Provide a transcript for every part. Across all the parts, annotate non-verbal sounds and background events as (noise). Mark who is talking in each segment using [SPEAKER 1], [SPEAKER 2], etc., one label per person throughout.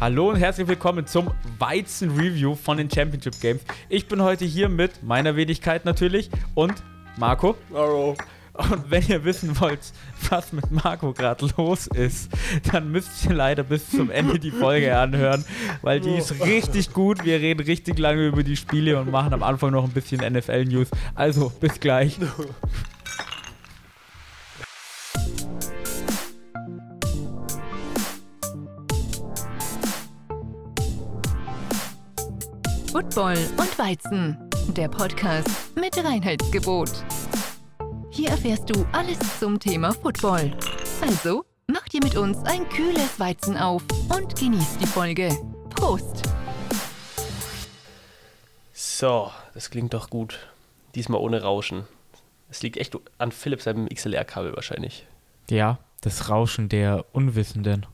[SPEAKER 1] Hallo und herzlich willkommen zum Weizen-Review von den Championship Games. Ich bin heute hier mit meiner Wenigkeit natürlich und Marco.
[SPEAKER 2] Hallo.
[SPEAKER 1] Und wenn ihr wissen wollt, was mit Marco gerade los ist, dann müsst ihr leider bis zum Ende die Folge anhören, weil die ist richtig gut. Wir reden richtig lange über die Spiele und machen am Anfang noch ein bisschen NFL-News. Also, bis gleich. (laughs)
[SPEAKER 3] Football und Weizen, der Podcast mit Reinheitsgebot. Hier erfährst du alles zum Thema Football. Also, mach dir mit uns ein kühles Weizen auf und genieß die Folge. Prost!
[SPEAKER 2] So, das klingt doch gut. Diesmal ohne Rauschen. Es liegt echt an Philipp seinem XLR-Kabel wahrscheinlich.
[SPEAKER 1] Ja, das Rauschen der Unwissenden.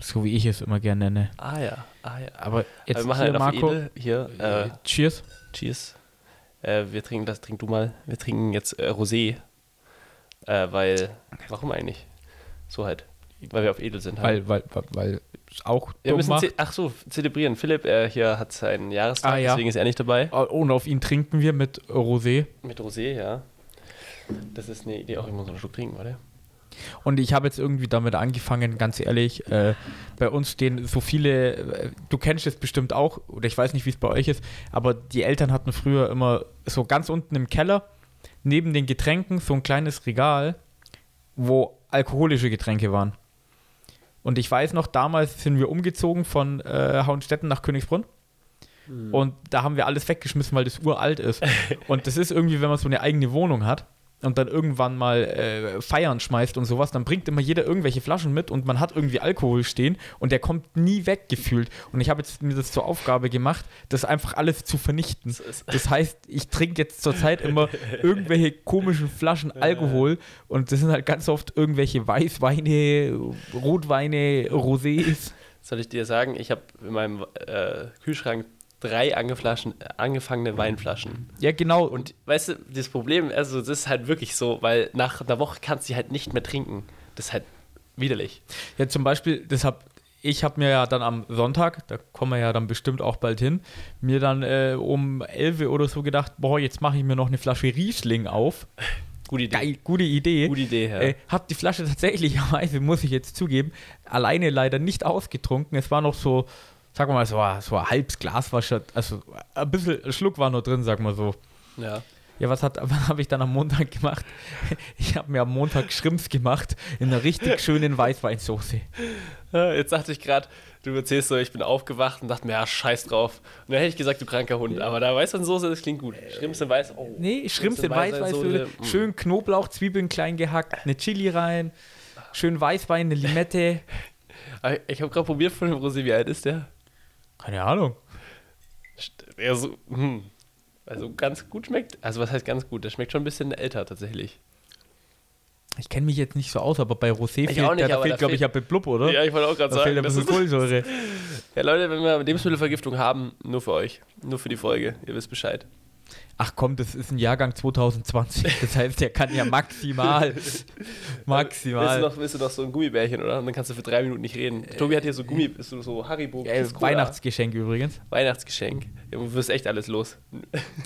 [SPEAKER 1] So wie ich es immer gerne nenne.
[SPEAKER 2] Ah ja, ah ja.
[SPEAKER 1] Aber jetzt
[SPEAKER 2] Aber wir machen
[SPEAKER 1] hier,
[SPEAKER 2] halt
[SPEAKER 1] Marco.
[SPEAKER 2] edel. Hier, äh,
[SPEAKER 1] Cheers.
[SPEAKER 2] cheers. Äh, wir trinken, das trink du mal. Wir trinken jetzt äh, Rosé. Äh, weil, warum eigentlich? So halt. Weil wir auf edel sind. halt.
[SPEAKER 1] Weil, weil, weil, weil auch
[SPEAKER 2] wir müssen,
[SPEAKER 1] macht.
[SPEAKER 2] ach so, zelebrieren. Philipp äh, hier hat seinen Jahrestag,
[SPEAKER 1] Ah, ja.
[SPEAKER 2] deswegen ist er nicht dabei.
[SPEAKER 1] Und auf ihn trinken wir mit Rosé.
[SPEAKER 2] Mit Rosé, ja. Das ist eine Idee. Auch ich muss noch einen Schluck trinken, warte.
[SPEAKER 1] Und ich habe jetzt irgendwie damit angefangen, ganz ehrlich, äh, bei uns stehen so viele, äh, du kennst es bestimmt auch, oder ich weiß nicht, wie es bei euch ist, aber die Eltern hatten früher immer so ganz unten im Keller, neben den Getränken, so ein kleines Regal, wo alkoholische Getränke waren. Und ich weiß noch, damals sind wir umgezogen von äh, Hauenstetten nach Königsbrunn. Und da haben wir alles weggeschmissen, weil das uralt ist. (laughs) Und das ist irgendwie, wenn man so eine eigene Wohnung hat und dann irgendwann mal äh, feiern schmeißt und sowas, dann bringt immer jeder irgendwelche Flaschen mit und man hat irgendwie Alkohol stehen und der kommt nie weg gefühlt. Und ich habe jetzt mir das zur Aufgabe gemacht, das einfach alles zu vernichten. Das heißt, ich trinke jetzt zurzeit immer irgendwelche komischen Flaschen (laughs) Alkohol und das sind halt ganz oft irgendwelche Weißweine, Rotweine, Rosés.
[SPEAKER 2] Soll ich dir sagen, ich habe in meinem äh, Kühlschrank drei angeflaschen, äh, angefangene Weinflaschen.
[SPEAKER 1] Ja, genau.
[SPEAKER 2] Und weißt du, das Problem, also das ist halt wirklich so, weil nach einer Woche kannst du die halt nicht mehr trinken. Das ist halt widerlich.
[SPEAKER 1] Ja, zum Beispiel, deshalb, ich habe mir ja dann am Sonntag, da kommen wir ja dann bestimmt auch bald hin, mir dann äh, um 11 oder so gedacht, boah, jetzt mache ich mir noch eine Flasche Riesling auf.
[SPEAKER 2] Gute Idee.
[SPEAKER 1] Geil, gute Idee.
[SPEAKER 2] Gute Idee, ja.
[SPEAKER 1] Äh, hab die Flasche tatsächlicherweise, muss ich jetzt zugeben, alleine leider nicht ausgetrunken. Es war noch so, sagen wir mal, so, ein- so ein halbes Glas war schon, also ein bisschen Schluck war noch drin, sagen wir so.
[SPEAKER 2] Ja.
[SPEAKER 1] Ja, was, hat- (laughs) was habe ich dann am Montag gemacht? Ich habe mir am Montag Schrimps gemacht in einer richtig schönen Weißweinsoße.
[SPEAKER 2] Ja, Jetzt dachte ich gerade, du erzählst so, ich bin aufgewacht und dachte mir, ja, scheiß drauf. Und dann hätte ich gesagt, du kranker Hund. Aber da Weißweinsoße, das klingt gut. Schrimps in Weiß. Oh.
[SPEAKER 1] Nee, Schrimps in
[SPEAKER 2] Weißweinsoße, mm.
[SPEAKER 1] schön Knoblauch, Zwiebeln klein gehackt, eine Chili rein, schön Weißwein, eine Limette. (laughs)
[SPEAKER 2] Ich habe gerade probiert von dem Rosé, wie alt ist der?
[SPEAKER 1] Keine Ahnung.
[SPEAKER 2] Ja, so, hm. Also ganz gut schmeckt. Also was heißt ganz gut? Der schmeckt schon ein bisschen älter tatsächlich.
[SPEAKER 1] Ich kenne mich jetzt nicht so aus, aber bei Rosé
[SPEAKER 2] Ich
[SPEAKER 1] fehlt,
[SPEAKER 2] auch nicht,
[SPEAKER 1] da, da fehlt glaube ich, ja Blub, oder?
[SPEAKER 2] Ja, ich wollte auch gerade
[SPEAKER 1] da fehlt
[SPEAKER 2] sagen.
[SPEAKER 1] ein
[SPEAKER 2] Das
[SPEAKER 1] bisschen Kohlensäure. (laughs)
[SPEAKER 2] ja, Leute, wenn wir Lebensmittelvergiftung haben, nur für euch. Nur für die Folge. Ihr wisst Bescheid.
[SPEAKER 1] Ach komm, das ist ein Jahrgang 2020. Das heißt, der kann ja maximal, (laughs)
[SPEAKER 2] Willst du,
[SPEAKER 1] maximal
[SPEAKER 2] noch, willst du noch so ein Gummibärchen, oder? Und dann kannst du für drei Minuten nicht reden. Tobi hat hier so Gummi, ist so, so Haribo.
[SPEAKER 1] äh,
[SPEAKER 2] Cola.
[SPEAKER 1] Weihnachtsgeschenk übrigens.
[SPEAKER 2] Weihnachtsgeschenk. Ja, du wirst echt alles los.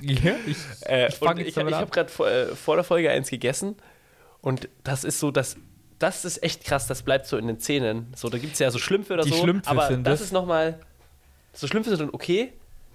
[SPEAKER 1] Ja, ich, (laughs)
[SPEAKER 2] Äh,
[SPEAKER 1] Ich
[SPEAKER 2] ich, ich habe gerade vor, äh, vor der Folge eins gegessen und das ist so, das, das ist echt krass, das bleibt so in den Zähnen. So, da gibt es ja so Schlümpfe oder
[SPEAKER 1] Die
[SPEAKER 2] so.
[SPEAKER 1] Schlümpfe
[SPEAKER 2] aber
[SPEAKER 1] sind
[SPEAKER 2] das
[SPEAKER 1] das.
[SPEAKER 2] ist nochmal, so Schlümpfe sind dann okay.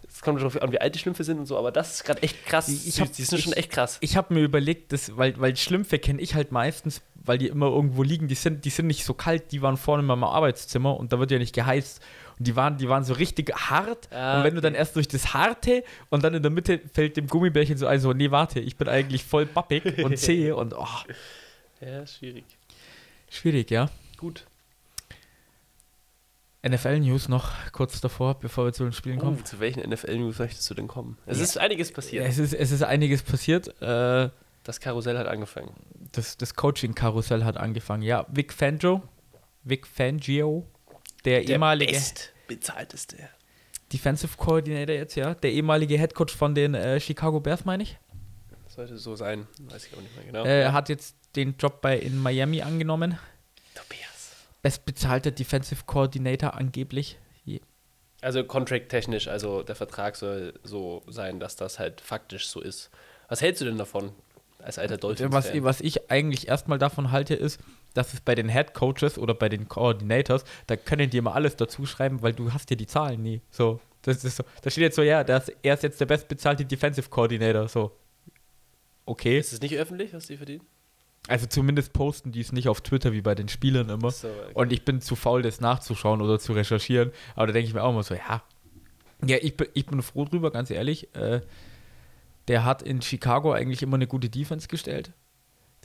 [SPEAKER 2] Es kommt darauf an, wie alt die Schlümpfe sind und so, aber das ist gerade echt krass.
[SPEAKER 1] Ich hab-
[SPEAKER 2] die sind schon
[SPEAKER 1] ich-
[SPEAKER 2] echt krass.
[SPEAKER 1] ich habe mir überlegt, dass, weil, weil Schlümpfe kenne ich halt meistens, weil die immer irgendwo liegen, die sind, die sind nicht so kalt, die waren vorne in meinem Arbeitszimmer und da wird ja nicht geheizt. Und die waren, die waren so richtig hart.
[SPEAKER 2] Ah,
[SPEAKER 1] und wenn du dann erst durch das Harte und dann in der Mitte fällt dem Gummibärchen so ein, so, nee, warte, ich bin eigentlich voll bappig und (laughs) zäh und oh,
[SPEAKER 2] Ja, schwierig.
[SPEAKER 1] schwierig, ja.
[SPEAKER 2] Gut.
[SPEAKER 1] NFL-News noch kurz davor, bevor wir zu den Spielen kommen.
[SPEAKER 2] Uh, zu welchen NFL-News möchtest du denn kommen? Es ist einiges passiert.
[SPEAKER 1] Es ist, es ist einiges passiert. Äh,
[SPEAKER 2] Das Karussell hat angefangen.
[SPEAKER 1] das das Coaching-Karussell hat angefangen. Ja, Vic Fangio, Vic Fangio, der, ehemalige
[SPEAKER 2] bestbezahlteste.
[SPEAKER 1] Defensive Coordinator jetzt, ja, der ehemalige Headcoach von den äh, Chicago Bears, meine ich.
[SPEAKER 2] Sollte so sein. Weiß ich auch nicht mehr genau.
[SPEAKER 1] Äh, hat jetzt den Job bei in Miami angenommen.
[SPEAKER 2] Tobias.
[SPEAKER 1] Bestbezahlter Defensive Coordinator angeblich.
[SPEAKER 2] Also contract-technisch, also der Vertrag soll so sein, dass das halt faktisch so ist. Was hältst du denn davon als alter Dolphins?
[SPEAKER 1] Was, was ich eigentlich erstmal davon halte, ist, dass es bei den Head Coaches oder bei den Coordinators, da können die immer alles dazu schreiben, weil du hast ja die Zahlen nie. So, das ist so. Da steht jetzt so, ja, das, er ist jetzt der bestbezahlte Defensive Coordinator. So. Okay.
[SPEAKER 2] Ist es nicht öffentlich, was die verdienen?
[SPEAKER 1] Also zumindest posten die es nicht auf Twitter wie bei den Spielern immer.
[SPEAKER 2] So, okay.
[SPEAKER 1] Und ich bin zu faul, das nachzuschauen oder zu recherchieren. Aber da denke ich mir auch immer so, ja. Ja, ich bin, ich bin froh drüber, ganz ehrlich. Äh, der hat in Chicago eigentlich immer eine gute Defense gestellt.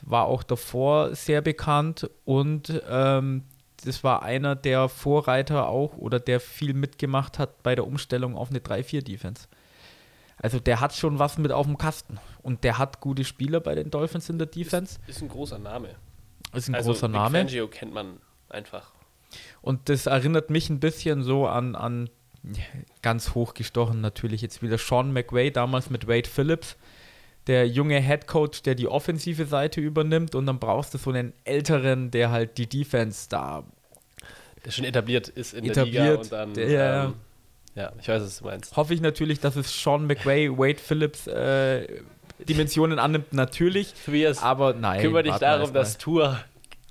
[SPEAKER 1] War auch davor sehr bekannt und ähm, das war einer der Vorreiter auch oder der viel mitgemacht hat bei der Umstellung auf eine 3-4-Defense. Also der hat schon was mit auf dem Kasten. Und der hat gute Spieler bei den Dolphins in der Defense.
[SPEAKER 2] Ist, ist ein großer Name.
[SPEAKER 1] Ist ein
[SPEAKER 2] also
[SPEAKER 1] großer
[SPEAKER 2] Vic
[SPEAKER 1] Name.
[SPEAKER 2] Fangio kennt man einfach.
[SPEAKER 1] Und das erinnert mich ein bisschen so an, an ganz hochgestochen natürlich jetzt wieder Sean McVay, damals mit Wade Phillips. Der junge Head Coach, der die offensive Seite übernimmt und dann brauchst du so einen älteren, der halt die Defense da
[SPEAKER 2] Der schon etabliert ist in
[SPEAKER 1] Etabliert,
[SPEAKER 2] der Liga und dann.
[SPEAKER 1] der-
[SPEAKER 2] ähm, ja, ich weiß, was du meinst.
[SPEAKER 1] hoffe ich natürlich, dass es Sean McVay, Wade Phillips äh, Dimensionen annimmt, natürlich.
[SPEAKER 2] Tobias,
[SPEAKER 1] Aber nein.
[SPEAKER 2] kümmere dich darum, dass Tour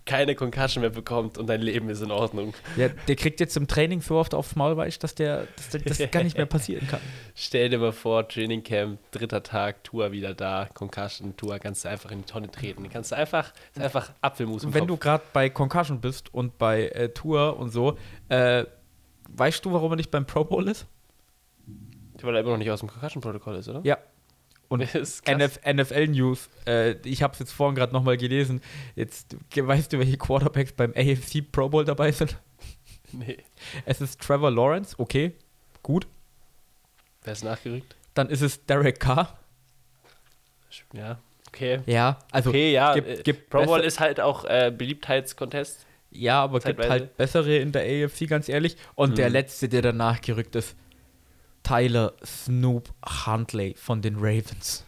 [SPEAKER 2] keine Concussion mehr bekommt und dein Leben ist in Ordnung.
[SPEAKER 1] Ja, der kriegt jetzt im Training so oft aufs Maul, weißt dass der, dass der das gar nicht mehr passieren kann. (laughs)
[SPEAKER 2] Stell dir mal vor, Training Camp, dritter Tag, Tour wieder da, Concussion, Tour, kannst du einfach in die Tonne treten. Kannst du einfach, einfach Apfelmus im
[SPEAKER 1] Und wenn du
[SPEAKER 2] Kopf.
[SPEAKER 1] gerade bei Concussion bist und bei äh, Tour und so, äh, weißt du, warum er nicht beim Pro Bowl ist?
[SPEAKER 2] Weil er immer noch nicht aus dem Concussion-Protokoll ist, oder?
[SPEAKER 1] Ja. Und. (laughs) NF NFL News, äh, ich habe es jetzt vorhin gerade nochmal gelesen. Jetzt weißt du, welche Quarterbacks beim AFC Pro Bowl dabei sind? (laughs)
[SPEAKER 2] Nee.
[SPEAKER 1] Es ist Trevor Lawrence, okay, gut.
[SPEAKER 2] Wer ist nachgerückt?
[SPEAKER 1] Dann ist es Derek Carr.
[SPEAKER 2] Ja, okay.
[SPEAKER 1] Ja, also
[SPEAKER 2] Okay, ja,
[SPEAKER 1] gibt-
[SPEAKER 2] äh,
[SPEAKER 1] gibt
[SPEAKER 2] Pro Bowl ist halt auch äh, Beliebtheitscontest.
[SPEAKER 1] Ja, aber gibt
[SPEAKER 2] zeitweise.
[SPEAKER 1] halt bessere in der AFC, ganz ehrlich. Und der
[SPEAKER 2] Mhm.
[SPEAKER 1] letzte, der danach gerückt ist, Tyler Snoop Huntley von den Ravens.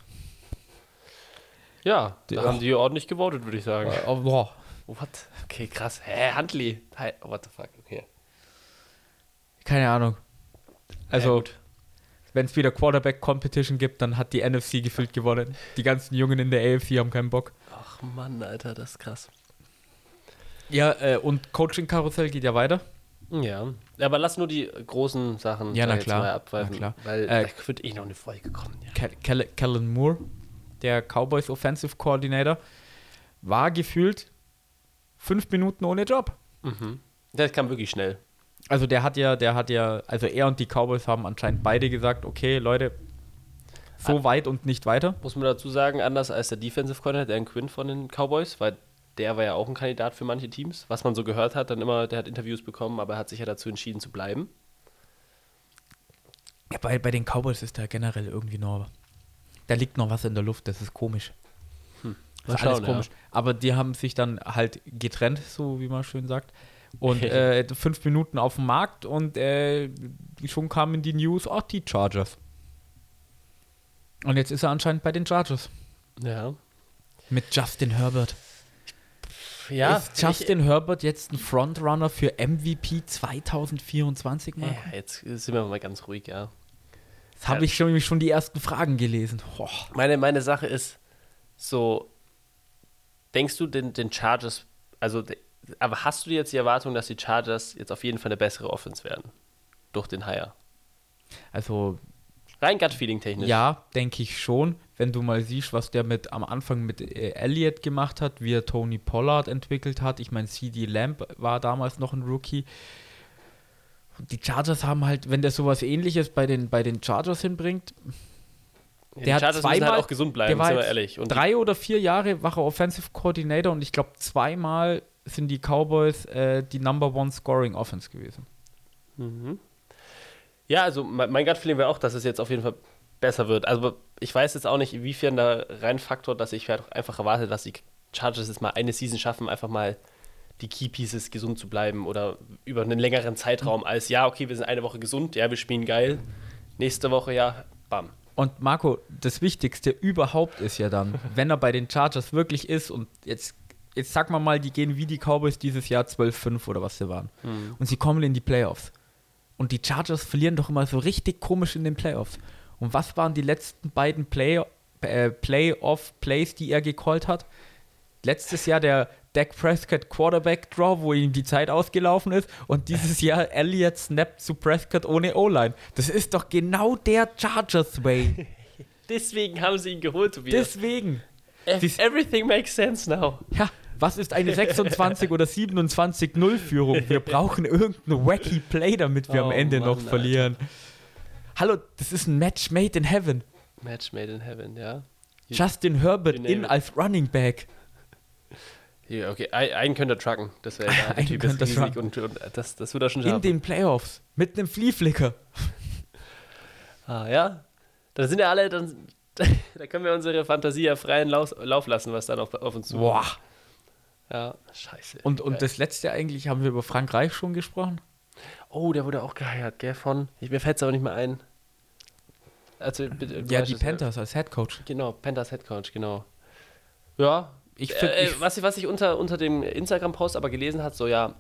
[SPEAKER 2] Ja,
[SPEAKER 1] Die-
[SPEAKER 2] da haben die ordentlich gewotet, würde ich sagen.
[SPEAKER 1] Oh, boah.
[SPEAKER 2] What? Okay, krass. Hä, Huntley? Hi- What the fuck? Okay.
[SPEAKER 1] Keine Ahnung.
[SPEAKER 2] Ja,
[SPEAKER 1] Also,
[SPEAKER 2] gut.
[SPEAKER 1] wenn es wieder Quarterback-Competition gibt, dann hat die NFC gefühlt gewonnen. Die ganzen Jungen in der AFC haben keinen Bock.
[SPEAKER 2] Ach Mann, Alter, das ist krass.
[SPEAKER 1] Ja, äh, und Coaching-Karussell geht ja weiter.
[SPEAKER 2] Ja, aber lass nur die großen Sachen
[SPEAKER 1] Ja, na klar,
[SPEAKER 2] mal abpfeifen,
[SPEAKER 1] na klar.
[SPEAKER 2] weil
[SPEAKER 1] Äh,
[SPEAKER 2] da wird eh noch eine Folge kommen. Ja.
[SPEAKER 1] Cal Cal Kellen Moore, der Cowboys Offensive Coordinator, war gefühlt fünf Minuten ohne Job.
[SPEAKER 2] Mhm. Das kam wirklich schnell.
[SPEAKER 1] Also der hat ja, der hat ja, also er und die Cowboys haben anscheinend beide gesagt, okay, Leute, so
[SPEAKER 2] Ah.
[SPEAKER 1] weit und nicht weiter.
[SPEAKER 2] Muss man dazu sagen, anders als der Defensive Coordinator, Dan Quinn von den Cowboys, weil der war ja auch ein Kandidat für manche Teams. Was man so gehört hat, dann immer, der hat Interviews bekommen, aber er hat sich ja dazu entschieden zu bleiben.
[SPEAKER 1] Ja, bei, bei den Cowboys ist da generell irgendwie noch, da liegt noch was in der Luft, das ist komisch.
[SPEAKER 2] Hm.
[SPEAKER 1] Das ist alles komisch. Aber die haben sich dann halt getrennt, so wie man schön sagt. Und (laughs) äh, fünf Minuten auf dem Markt und äh, schon kamen die News, ach, die Chargers. Und jetzt ist er anscheinend bei den Chargers.
[SPEAKER 2] Ja.
[SPEAKER 1] Mit Justin Herbert.
[SPEAKER 2] Ja,
[SPEAKER 1] ist Justin Herbert jetzt ein Frontrunner für MVP 2024,
[SPEAKER 2] ich,
[SPEAKER 1] Marco?
[SPEAKER 2] ja, jetzt sind wir mal ganz ruhig, ja.
[SPEAKER 1] Das habe ich schon, schon die ersten Fragen gelesen. Boah.
[SPEAKER 2] Meine, meine Sache ist so, denkst du den, den Chargers, also, aber hast du jetzt die Erwartung, dass die Chargers jetzt auf jeden Fall eine bessere Offense werden? Durch den Hire?
[SPEAKER 1] Also
[SPEAKER 2] Rein Gut-Feeling technisch.
[SPEAKER 1] Ja, denke ich schon. Wenn du mal siehst, was der mit am Anfang mit äh, Elliott gemacht hat, wie er Tony Pollard entwickelt hat. Ich meine, CD Lamb war damals noch ein Rookie. Die Chargers haben halt, wenn der sowas ähnliches bei den, bei den Chargers hinbringt,
[SPEAKER 2] Ja,
[SPEAKER 1] der hat
[SPEAKER 2] müssen
[SPEAKER 1] zweimal-
[SPEAKER 2] halt auch gesund bleiben,
[SPEAKER 1] der war
[SPEAKER 2] sind wir ehrlich. Und
[SPEAKER 1] drei oder vier Jahre war er Offensive Coordinator und ich glaube, zweimal sind die Cowboys äh, die Number One Scoring Offense gewesen.
[SPEAKER 2] Mhm. Ja, also mein, mein Gut-Feeling wäre auch, dass es jetzt auf jeden Fall besser wird. Also ich weiß jetzt auch nicht, inwiefern da rein Faktor, dass ich halt einfach erwarte, dass die Chargers jetzt mal eine Season schaffen, einfach mal die Key Pieces gesund zu bleiben oder über einen längeren Zeitraum als, ja, okay, wir sind eine Woche gesund, ja, wir spielen geil. Nächste Woche, ja, bam.
[SPEAKER 1] Und Marco, das Wichtigste überhaupt ist ja dann, (laughs) wenn er bei den Chargers wirklich ist und jetzt jetzt sag mal mal, die gehen wie die Cowboys dieses Jahr 12-5 oder was sie waren.
[SPEAKER 2] Hm.
[SPEAKER 1] Und sie kommen in die Playoffs. Und die Chargers verlieren doch immer so richtig komisch in den Playoffs. Und was waren die letzten beiden Play äh, Playoff-Plays, die er gecallt hat? Letztes Jahr der Dak Prescott Quarterback Draw, wo ihm die Zeit ausgelaufen ist. Und dieses Jahr Elliott snappt zu Prescott ohne O-Line. Das ist doch genau der Chargers Way. (laughs)
[SPEAKER 2] Deswegen haben sie ihn geholt, Tobias.
[SPEAKER 1] Deswegen.
[SPEAKER 2] Ev- Everything makes sense now.
[SPEAKER 1] Ja, was ist eine 26 oder 27-0 Führung? Wir brauchen irgendeinen wacky Play, damit wir
[SPEAKER 2] Oh
[SPEAKER 1] am Ende
[SPEAKER 2] Mann,
[SPEAKER 1] noch
[SPEAKER 2] Alter.
[SPEAKER 1] verlieren. Hallo, das ist ein Match made in heaven.
[SPEAKER 2] Match made in heaven, ja.
[SPEAKER 1] Justin Herbert
[SPEAKER 2] you
[SPEAKER 1] in
[SPEAKER 2] it.
[SPEAKER 1] als Running Back.
[SPEAKER 2] Ja, okay, ein- einen könnt ihr trucken. Das wäre (laughs) der
[SPEAKER 1] Einen
[SPEAKER 2] Typ ist riesig und, und das, das wird er schon
[SPEAKER 1] In
[SPEAKER 2] schaffen.
[SPEAKER 1] den Playoffs. Mit einem Fliehflicker. (laughs)
[SPEAKER 2] Ah, ja. Dann sind ja alle, dann, (laughs) da können wir unsere Fantasie ja freien Lauf, Lauf lassen, was dann auf, auf uns zukommt.
[SPEAKER 1] Boah.
[SPEAKER 2] Ja, scheiße.
[SPEAKER 1] Und, und
[SPEAKER 2] Geil.
[SPEAKER 1] das letzte eigentlich, haben wir über Frank Reich schon gesprochen?
[SPEAKER 2] Oh, der wurde auch geheiert, gell, von, ich, mir fällt es aber nicht mehr ein. Also,
[SPEAKER 1] Ja, die. Panthers als Head Coach.
[SPEAKER 2] Genau, Panthers Head Coach, genau. Ja,
[SPEAKER 1] Ich finde,
[SPEAKER 2] äh, was, ich, was ich unter, unter dem Instagram-Post aber gelesen hat, so ja,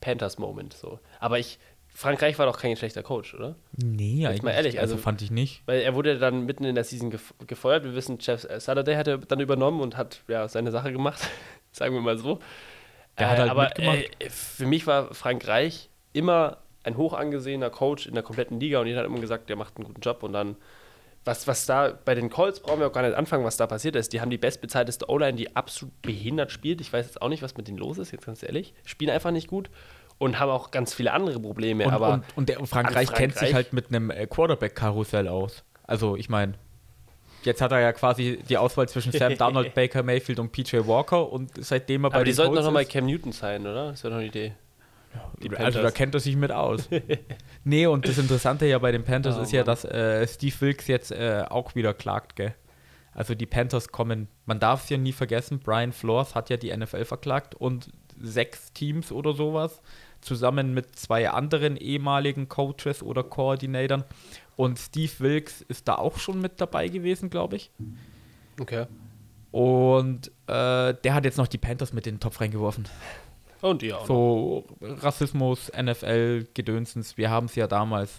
[SPEAKER 2] Panthers Moment, so. Aber ich, Frankreich war doch kein schlechter Coach, oder?
[SPEAKER 1] nee, eigentlich,
[SPEAKER 2] mal ehrlich,
[SPEAKER 1] also,
[SPEAKER 2] also-
[SPEAKER 1] fand ich nicht.
[SPEAKER 2] Weil er wurde dann mitten in der Season gef gefeuert. Wir wissen, Jeff Saturday hat er dann übernommen und hat ja seine Sache gemacht, sagen wir mal so.
[SPEAKER 1] Hat halt
[SPEAKER 2] aber
[SPEAKER 1] mitgemacht.
[SPEAKER 2] äh, für mich war Frankreich immer ein hoch angesehener Coach in der kompletten Liga und jeder hat immer gesagt, der macht einen guten Job und dann was, was da bei den Colts brauchen wir auch gar nicht anfangen, was da passiert ist. Die haben die bestbezahlteste O-Line, die absolut behindert spielt. Ich weiß jetzt auch nicht, was mit denen los ist, jetzt ganz ehrlich. Spielen einfach nicht gut und haben auch ganz viele andere Probleme.
[SPEAKER 1] Und,
[SPEAKER 2] aber
[SPEAKER 1] und, und der Frankreich,
[SPEAKER 2] an
[SPEAKER 1] kennt sich
[SPEAKER 2] Frankreich-
[SPEAKER 1] halt mit einem äh, Quarterback-Karussell aus. Also, ich meine, jetzt hat er ja quasi die Auswahl zwischen Sam (laughs) Darnold, Baker Mayfield und PJ Walker und seitdem er bei
[SPEAKER 2] aber die
[SPEAKER 1] den
[SPEAKER 2] sollten doch nochmal Cam Newton sein, oder? Das wäre doch eine Idee. Die
[SPEAKER 1] also da
[SPEAKER 2] Panthers.
[SPEAKER 1] kennt er sich mit aus. (laughs) nee, und das Interessante ja bei den Panthers
[SPEAKER 2] Oh,
[SPEAKER 1] ist ja,
[SPEAKER 2] Mann.
[SPEAKER 1] dass äh, Steve Wilkes jetzt äh, auch wieder klagt, gell? Also die Panthers kommen, man darf es ja nie vergessen, Brian Flores hat ja die NFL verklagt und sechs Teams oder sowas, zusammen mit zwei anderen ehemaligen Coaches oder Koordinatoren. Und Steve Wilkes ist da auch schon mit dabei gewesen, glaube ich.
[SPEAKER 2] Okay.
[SPEAKER 1] Und äh, der hat jetzt noch die Panthers mit in den Topf reingeworfen.
[SPEAKER 2] Und die auch. noch.
[SPEAKER 1] So Rassismus, NFL, Gedönsens, wir haben es ja damals.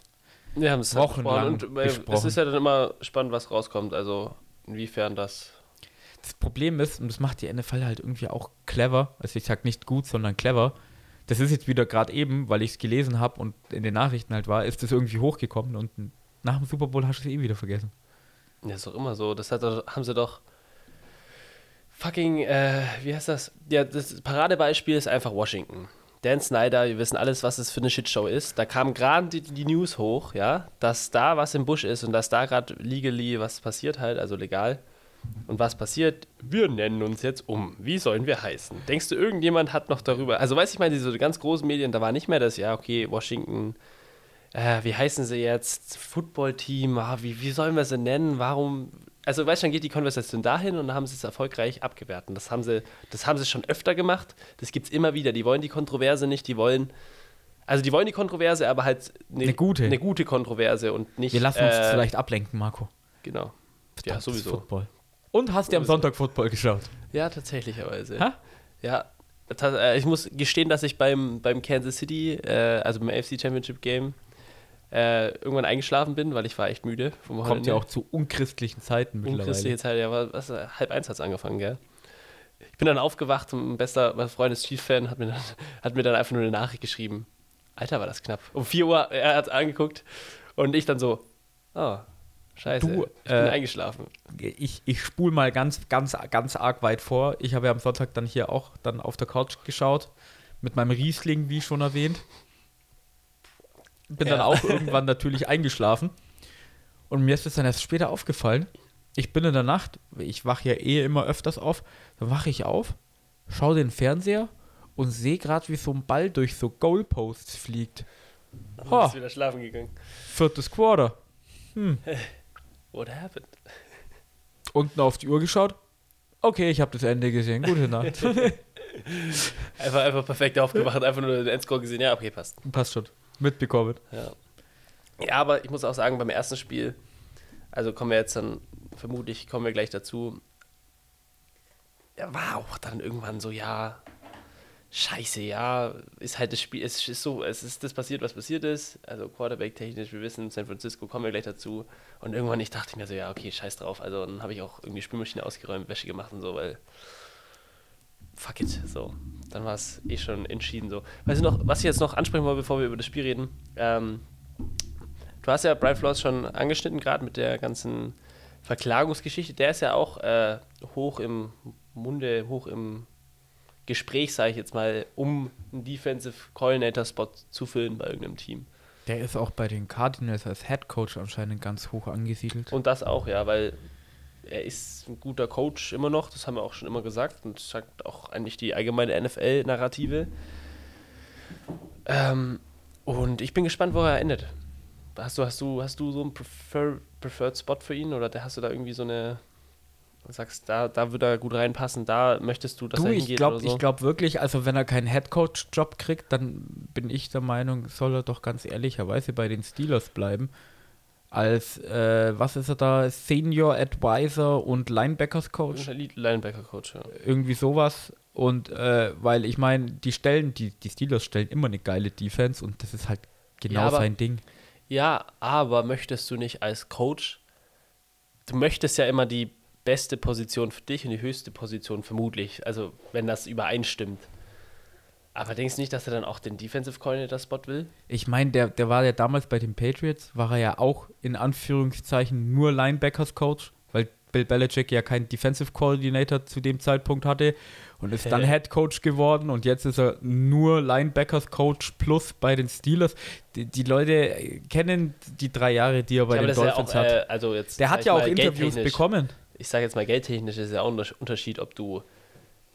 [SPEAKER 2] Wir haben es
[SPEAKER 1] wochenlang
[SPEAKER 2] und äh, es
[SPEAKER 1] besprochen.
[SPEAKER 2] ist ja dann immer spannend, was rauskommt. Also inwiefern das.
[SPEAKER 1] Das Problem ist, und das macht die NFL halt irgendwie auch clever, also ich sag nicht gut, sondern clever. Das ist jetzt wieder gerade eben, weil ich es gelesen habe und in den Nachrichten halt war, ist das irgendwie hochgekommen und nach dem Super Bowl hast du es eh wieder vergessen.
[SPEAKER 2] Ja, ist doch immer so. Das hat, haben sie doch. Fucking, äh, wie heißt das? Ja, das Paradebeispiel ist einfach Washington. Dan Snyder, wir wissen alles, was es für eine Shitshow ist. Da kam gerade die, die News hoch, ja, dass da was im Busch ist und dass da gerade legally was passiert halt, also legal. Und was passiert? Wir nennen uns jetzt um. Wie sollen wir heißen? Denkst du, irgendjemand hat noch darüber. Also, weiß ich meine, diese ganz großen Medien, da war nicht mehr das, ja, okay, Washington, äh, wie heißen sie jetzt? Footballteam, ah, wie, wie sollen wir sie nennen? Warum? Also, weißt du, dann geht die Konversation dahin und dann haben sie es erfolgreich abgewertet. Das haben sie, das haben sie schon öfter gemacht. Das gibt es immer wieder. Die wollen die Kontroverse nicht, die wollen. Also die wollen die Kontroverse, aber halt
[SPEAKER 1] Eine gute.
[SPEAKER 2] eine gute Kontroverse und nicht.
[SPEAKER 1] Wir lassen uns
[SPEAKER 2] äh,
[SPEAKER 1] vielleicht ablenken, Marco.
[SPEAKER 2] Genau. Ja,
[SPEAKER 1] Verdammtes
[SPEAKER 2] sowieso.
[SPEAKER 1] Football. Und hast du am. Sonntag Football geschaut?
[SPEAKER 2] Ja, tatsächlicherweise.
[SPEAKER 1] Hä?
[SPEAKER 2] Ja, äh, ich muss gestehen, dass ich beim, beim Kansas City, äh, also beim AFC Championship Game, äh, irgendwann eingeschlafen bin, weil ich war echt müde vom
[SPEAKER 1] Kommt
[SPEAKER 2] Wochenende.
[SPEAKER 1] ja auch zu unchristlichen Zeiten mittlerweile.
[SPEAKER 2] Unchristliche Zeit, ja, war, was, halb eins hat es angefangen, gell? Ich bin dann aufgewacht und ein bester mein Freund ist Chiefs-Fan, hat, mir dann- (laughs) hat mir dann einfach nur eine Nachricht geschrieben. Alter, war das knapp. Um 4 Uhr, er hat es angeguckt und ich dann so, oh, scheiße,
[SPEAKER 1] Du,
[SPEAKER 2] ich bin
[SPEAKER 1] äh,
[SPEAKER 2] eingeschlafen.
[SPEAKER 1] ich, ich spule mal ganz, ganz, ganz arg weit vor. Ich habe ja am Sonntag dann hier auch dann auf der Couch geschaut. Mit meinem Riesling, wie schon erwähnt. Bin dann
[SPEAKER 2] Ja.
[SPEAKER 1] auch irgendwann natürlich eingeschlafen. Und mir ist es dann erst später aufgefallen. Ich bin in der Nacht, ich wache ja eh immer öfters auf, dann wache ich auf, schaue den Fernseher und sehe gerade, wie so ein Ball durch so Goalposts fliegt.
[SPEAKER 2] Du
[SPEAKER 1] Ha.
[SPEAKER 2] bist wieder schlafen gegangen.
[SPEAKER 1] Viertes Quarter. (laughs)
[SPEAKER 2] What happened?
[SPEAKER 1] Unten auf die Uhr geschaut. Okay, ich habe das Ende gesehen. Gute Nacht. (laughs)
[SPEAKER 2] Einfach, einfach perfekt aufgewacht, einfach nur den Endscore gesehen. Ja, okay, passt.
[SPEAKER 1] Passt schon. Mitbekommen.
[SPEAKER 2] Ja. ja, aber ich muss auch sagen, beim ersten Spiel, also kommen wir jetzt dann, vermutlich kommen wir gleich dazu. er war auch dann irgendwann so, ja, scheiße, ja, ist halt das Spiel, es ist so, es ist das passiert, was passiert ist. Also Quarterback-technisch, wir wissen, San Francisco kommen wir gleich dazu. Und irgendwann ich dachte mir so, ja, okay, scheiß drauf. Also dann habe ich auch irgendwie Spülmaschine ausgeräumt, Wäsche gemacht und so, weil fuck it, so. Dann war es eh schon entschieden so. Weißt du noch, was ich jetzt noch ansprechen wollte, bevor wir über das Spiel reden? Ähm, du hast ja Brian Flores schon angeschnitten, gerade mit der ganzen Verklagungsgeschichte. Der ist ja auch äh, hoch im Munde, hoch im Gespräch, sage ich jetzt mal, um einen Defensive Coordinator-Spot zu füllen bei irgendeinem Team.
[SPEAKER 1] Der ist auch bei den Cardinals als Head Coach anscheinend ganz hoch angesiedelt.
[SPEAKER 2] Und das auch, ja, weil er ist ein guter Coach immer noch, das haben wir auch schon immer gesagt und sagt auch eigentlich die allgemeine NFL-Narrative. Ähm, und ich bin gespannt, wo er endet. Hast du, hast du, hast du so einen Prefer Preferred Spot für ihn oder hast du da irgendwie so eine, sagst, da, da würde er gut reinpassen, da möchtest du, dass
[SPEAKER 1] du,
[SPEAKER 2] er
[SPEAKER 1] ich
[SPEAKER 2] hingeht
[SPEAKER 1] glaube
[SPEAKER 2] oder so?
[SPEAKER 1] glaub wirklich, also wenn er keinen Headcoach-Job kriegt, dann bin ich der Meinung, soll er doch ganz ehrlicherweise bei den Steelers bleiben. Als, äh, was ist er da, Senior Advisor und Linebackers-Coach?
[SPEAKER 2] Lead Linebacker-Coach, ja.
[SPEAKER 1] Irgendwie sowas. Und äh, weil ich meine, die stellen, die, die Steelers stellen immer eine geile Defense und das ist halt genau
[SPEAKER 2] Ja, aber-
[SPEAKER 1] sein Ding.
[SPEAKER 2] Ja, aber möchtest du nicht als Coach, du möchtest ja immer die beste Position für dich und die höchste Position vermutlich, also wenn das übereinstimmt. Aber denkst du nicht, dass er dann auch den Defensive Coordinator-Spot will?
[SPEAKER 1] Ich meine, der, der war ja damals bei den Patriots, war er ja auch in Anführungszeichen nur Linebackers-Coach, weil Bill Belichick ja keinen Defensive Coordinator zu dem Zeitpunkt hatte und ist dann? Head Coach geworden und jetzt ist er nur Linebackers-Coach plus bei den Steelers. Die, die Leute kennen die drei Jahre, die er bei
[SPEAKER 2] aber
[SPEAKER 1] den
[SPEAKER 2] ja
[SPEAKER 1] Dolphins
[SPEAKER 2] auch,
[SPEAKER 1] hat.
[SPEAKER 2] äh, also jetzt
[SPEAKER 1] der hat ja auch Interviews bekommen.
[SPEAKER 2] Ich sage jetzt mal, geldtechnisch ist ja auch ein Unterschied, ob du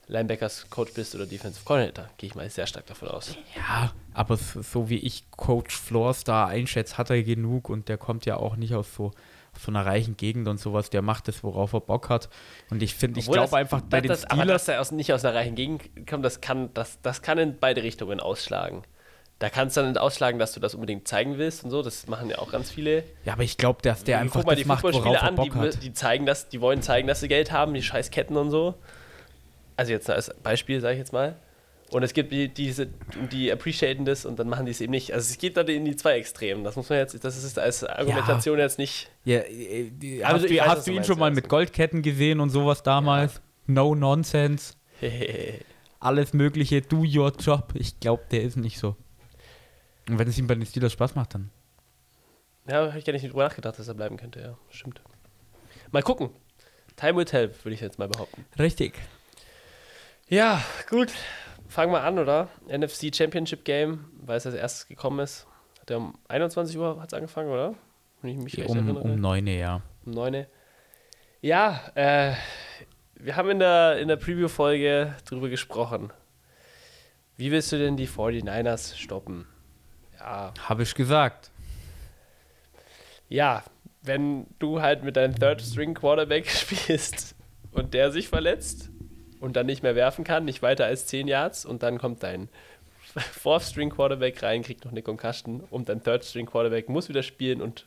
[SPEAKER 2] Linebackers-Coach bist oder Defensive Coordinator. Gehe ich mal sehr stark davon aus.
[SPEAKER 1] Ja, aber so, wie ich Coach Flores da einschätze, hat er genug und der kommt ja auch nicht aus so, so einer reichen Gegend und sowas. Der macht das, worauf er Bock hat. Und ich finde, ich glaube einfach bei den
[SPEAKER 2] das, Aber
[SPEAKER 1] Steelers.
[SPEAKER 2] dass er aus, nicht aus einer reichen Gegend kommt, das kann, das, das kann in beide Richtungen ausschlagen. Da kannst du dann nicht ausschlagen, dass du das unbedingt zeigen willst und so. Das machen ja auch ganz viele.
[SPEAKER 1] Ja, aber ich glaube, dass der einfach
[SPEAKER 2] Guck mal
[SPEAKER 1] das
[SPEAKER 2] die
[SPEAKER 1] macht, worauf
[SPEAKER 2] Fußballspieler
[SPEAKER 1] er
[SPEAKER 2] an,
[SPEAKER 1] Bock
[SPEAKER 2] die,
[SPEAKER 1] hat.
[SPEAKER 2] die zeigen das, die wollen zeigen, dass sie Geld haben, die scheiß Ketten und so. Also jetzt als Beispiel, sage ich jetzt mal. Und es gibt die, diese, die appreciaten das und dann machen die es eben nicht. Also es geht dann in die zwei Extremen. Das muss man jetzt, das ist als Argumentation jetzt nicht.
[SPEAKER 1] Ja, äh, die,
[SPEAKER 2] Also
[SPEAKER 1] hast du,
[SPEAKER 2] weiß,
[SPEAKER 1] hast du ihn
[SPEAKER 2] meinst,
[SPEAKER 1] schon mal
[SPEAKER 2] ja.
[SPEAKER 1] mit Goldketten gesehen und sowas damals? No nonsense. (laughs) Alles Mögliche, do your job. Ich glaube, der ist nicht so. Und wenn es ihm bei den Steelers Spaß macht, dann.
[SPEAKER 2] Ja, habe ich gar nicht drüber nachgedacht, dass er bleiben könnte, ja. Stimmt. Mal gucken. Time will tell, würde ich jetzt mal behaupten.
[SPEAKER 1] Richtig.
[SPEAKER 2] Ja, gut. Fangen wir an, oder? NFC Championship Game, weil es als erstes gekommen ist. Hat er um 21 Uhr hat's angefangen, oder? Wenn ich mich
[SPEAKER 1] Um,
[SPEAKER 2] erinnere.
[SPEAKER 1] um 9, ja.
[SPEAKER 2] Um 9. Ja, äh, wir haben in der, in der Preview-Folge drüber gesprochen. Wie willst du denn die 49ers stoppen? Ja,
[SPEAKER 1] Habe ich gesagt.
[SPEAKER 2] ja, wenn du halt mit deinem Third-String-Quarterback (laughs) spielst und der sich verletzt und dann nicht mehr werfen kann, nicht weiter als 10 Yards und dann kommt dein (laughs) Fourth-String-Quarterback rein, kriegt noch eine Concussion und dein Third-String-Quarterback muss wieder spielen und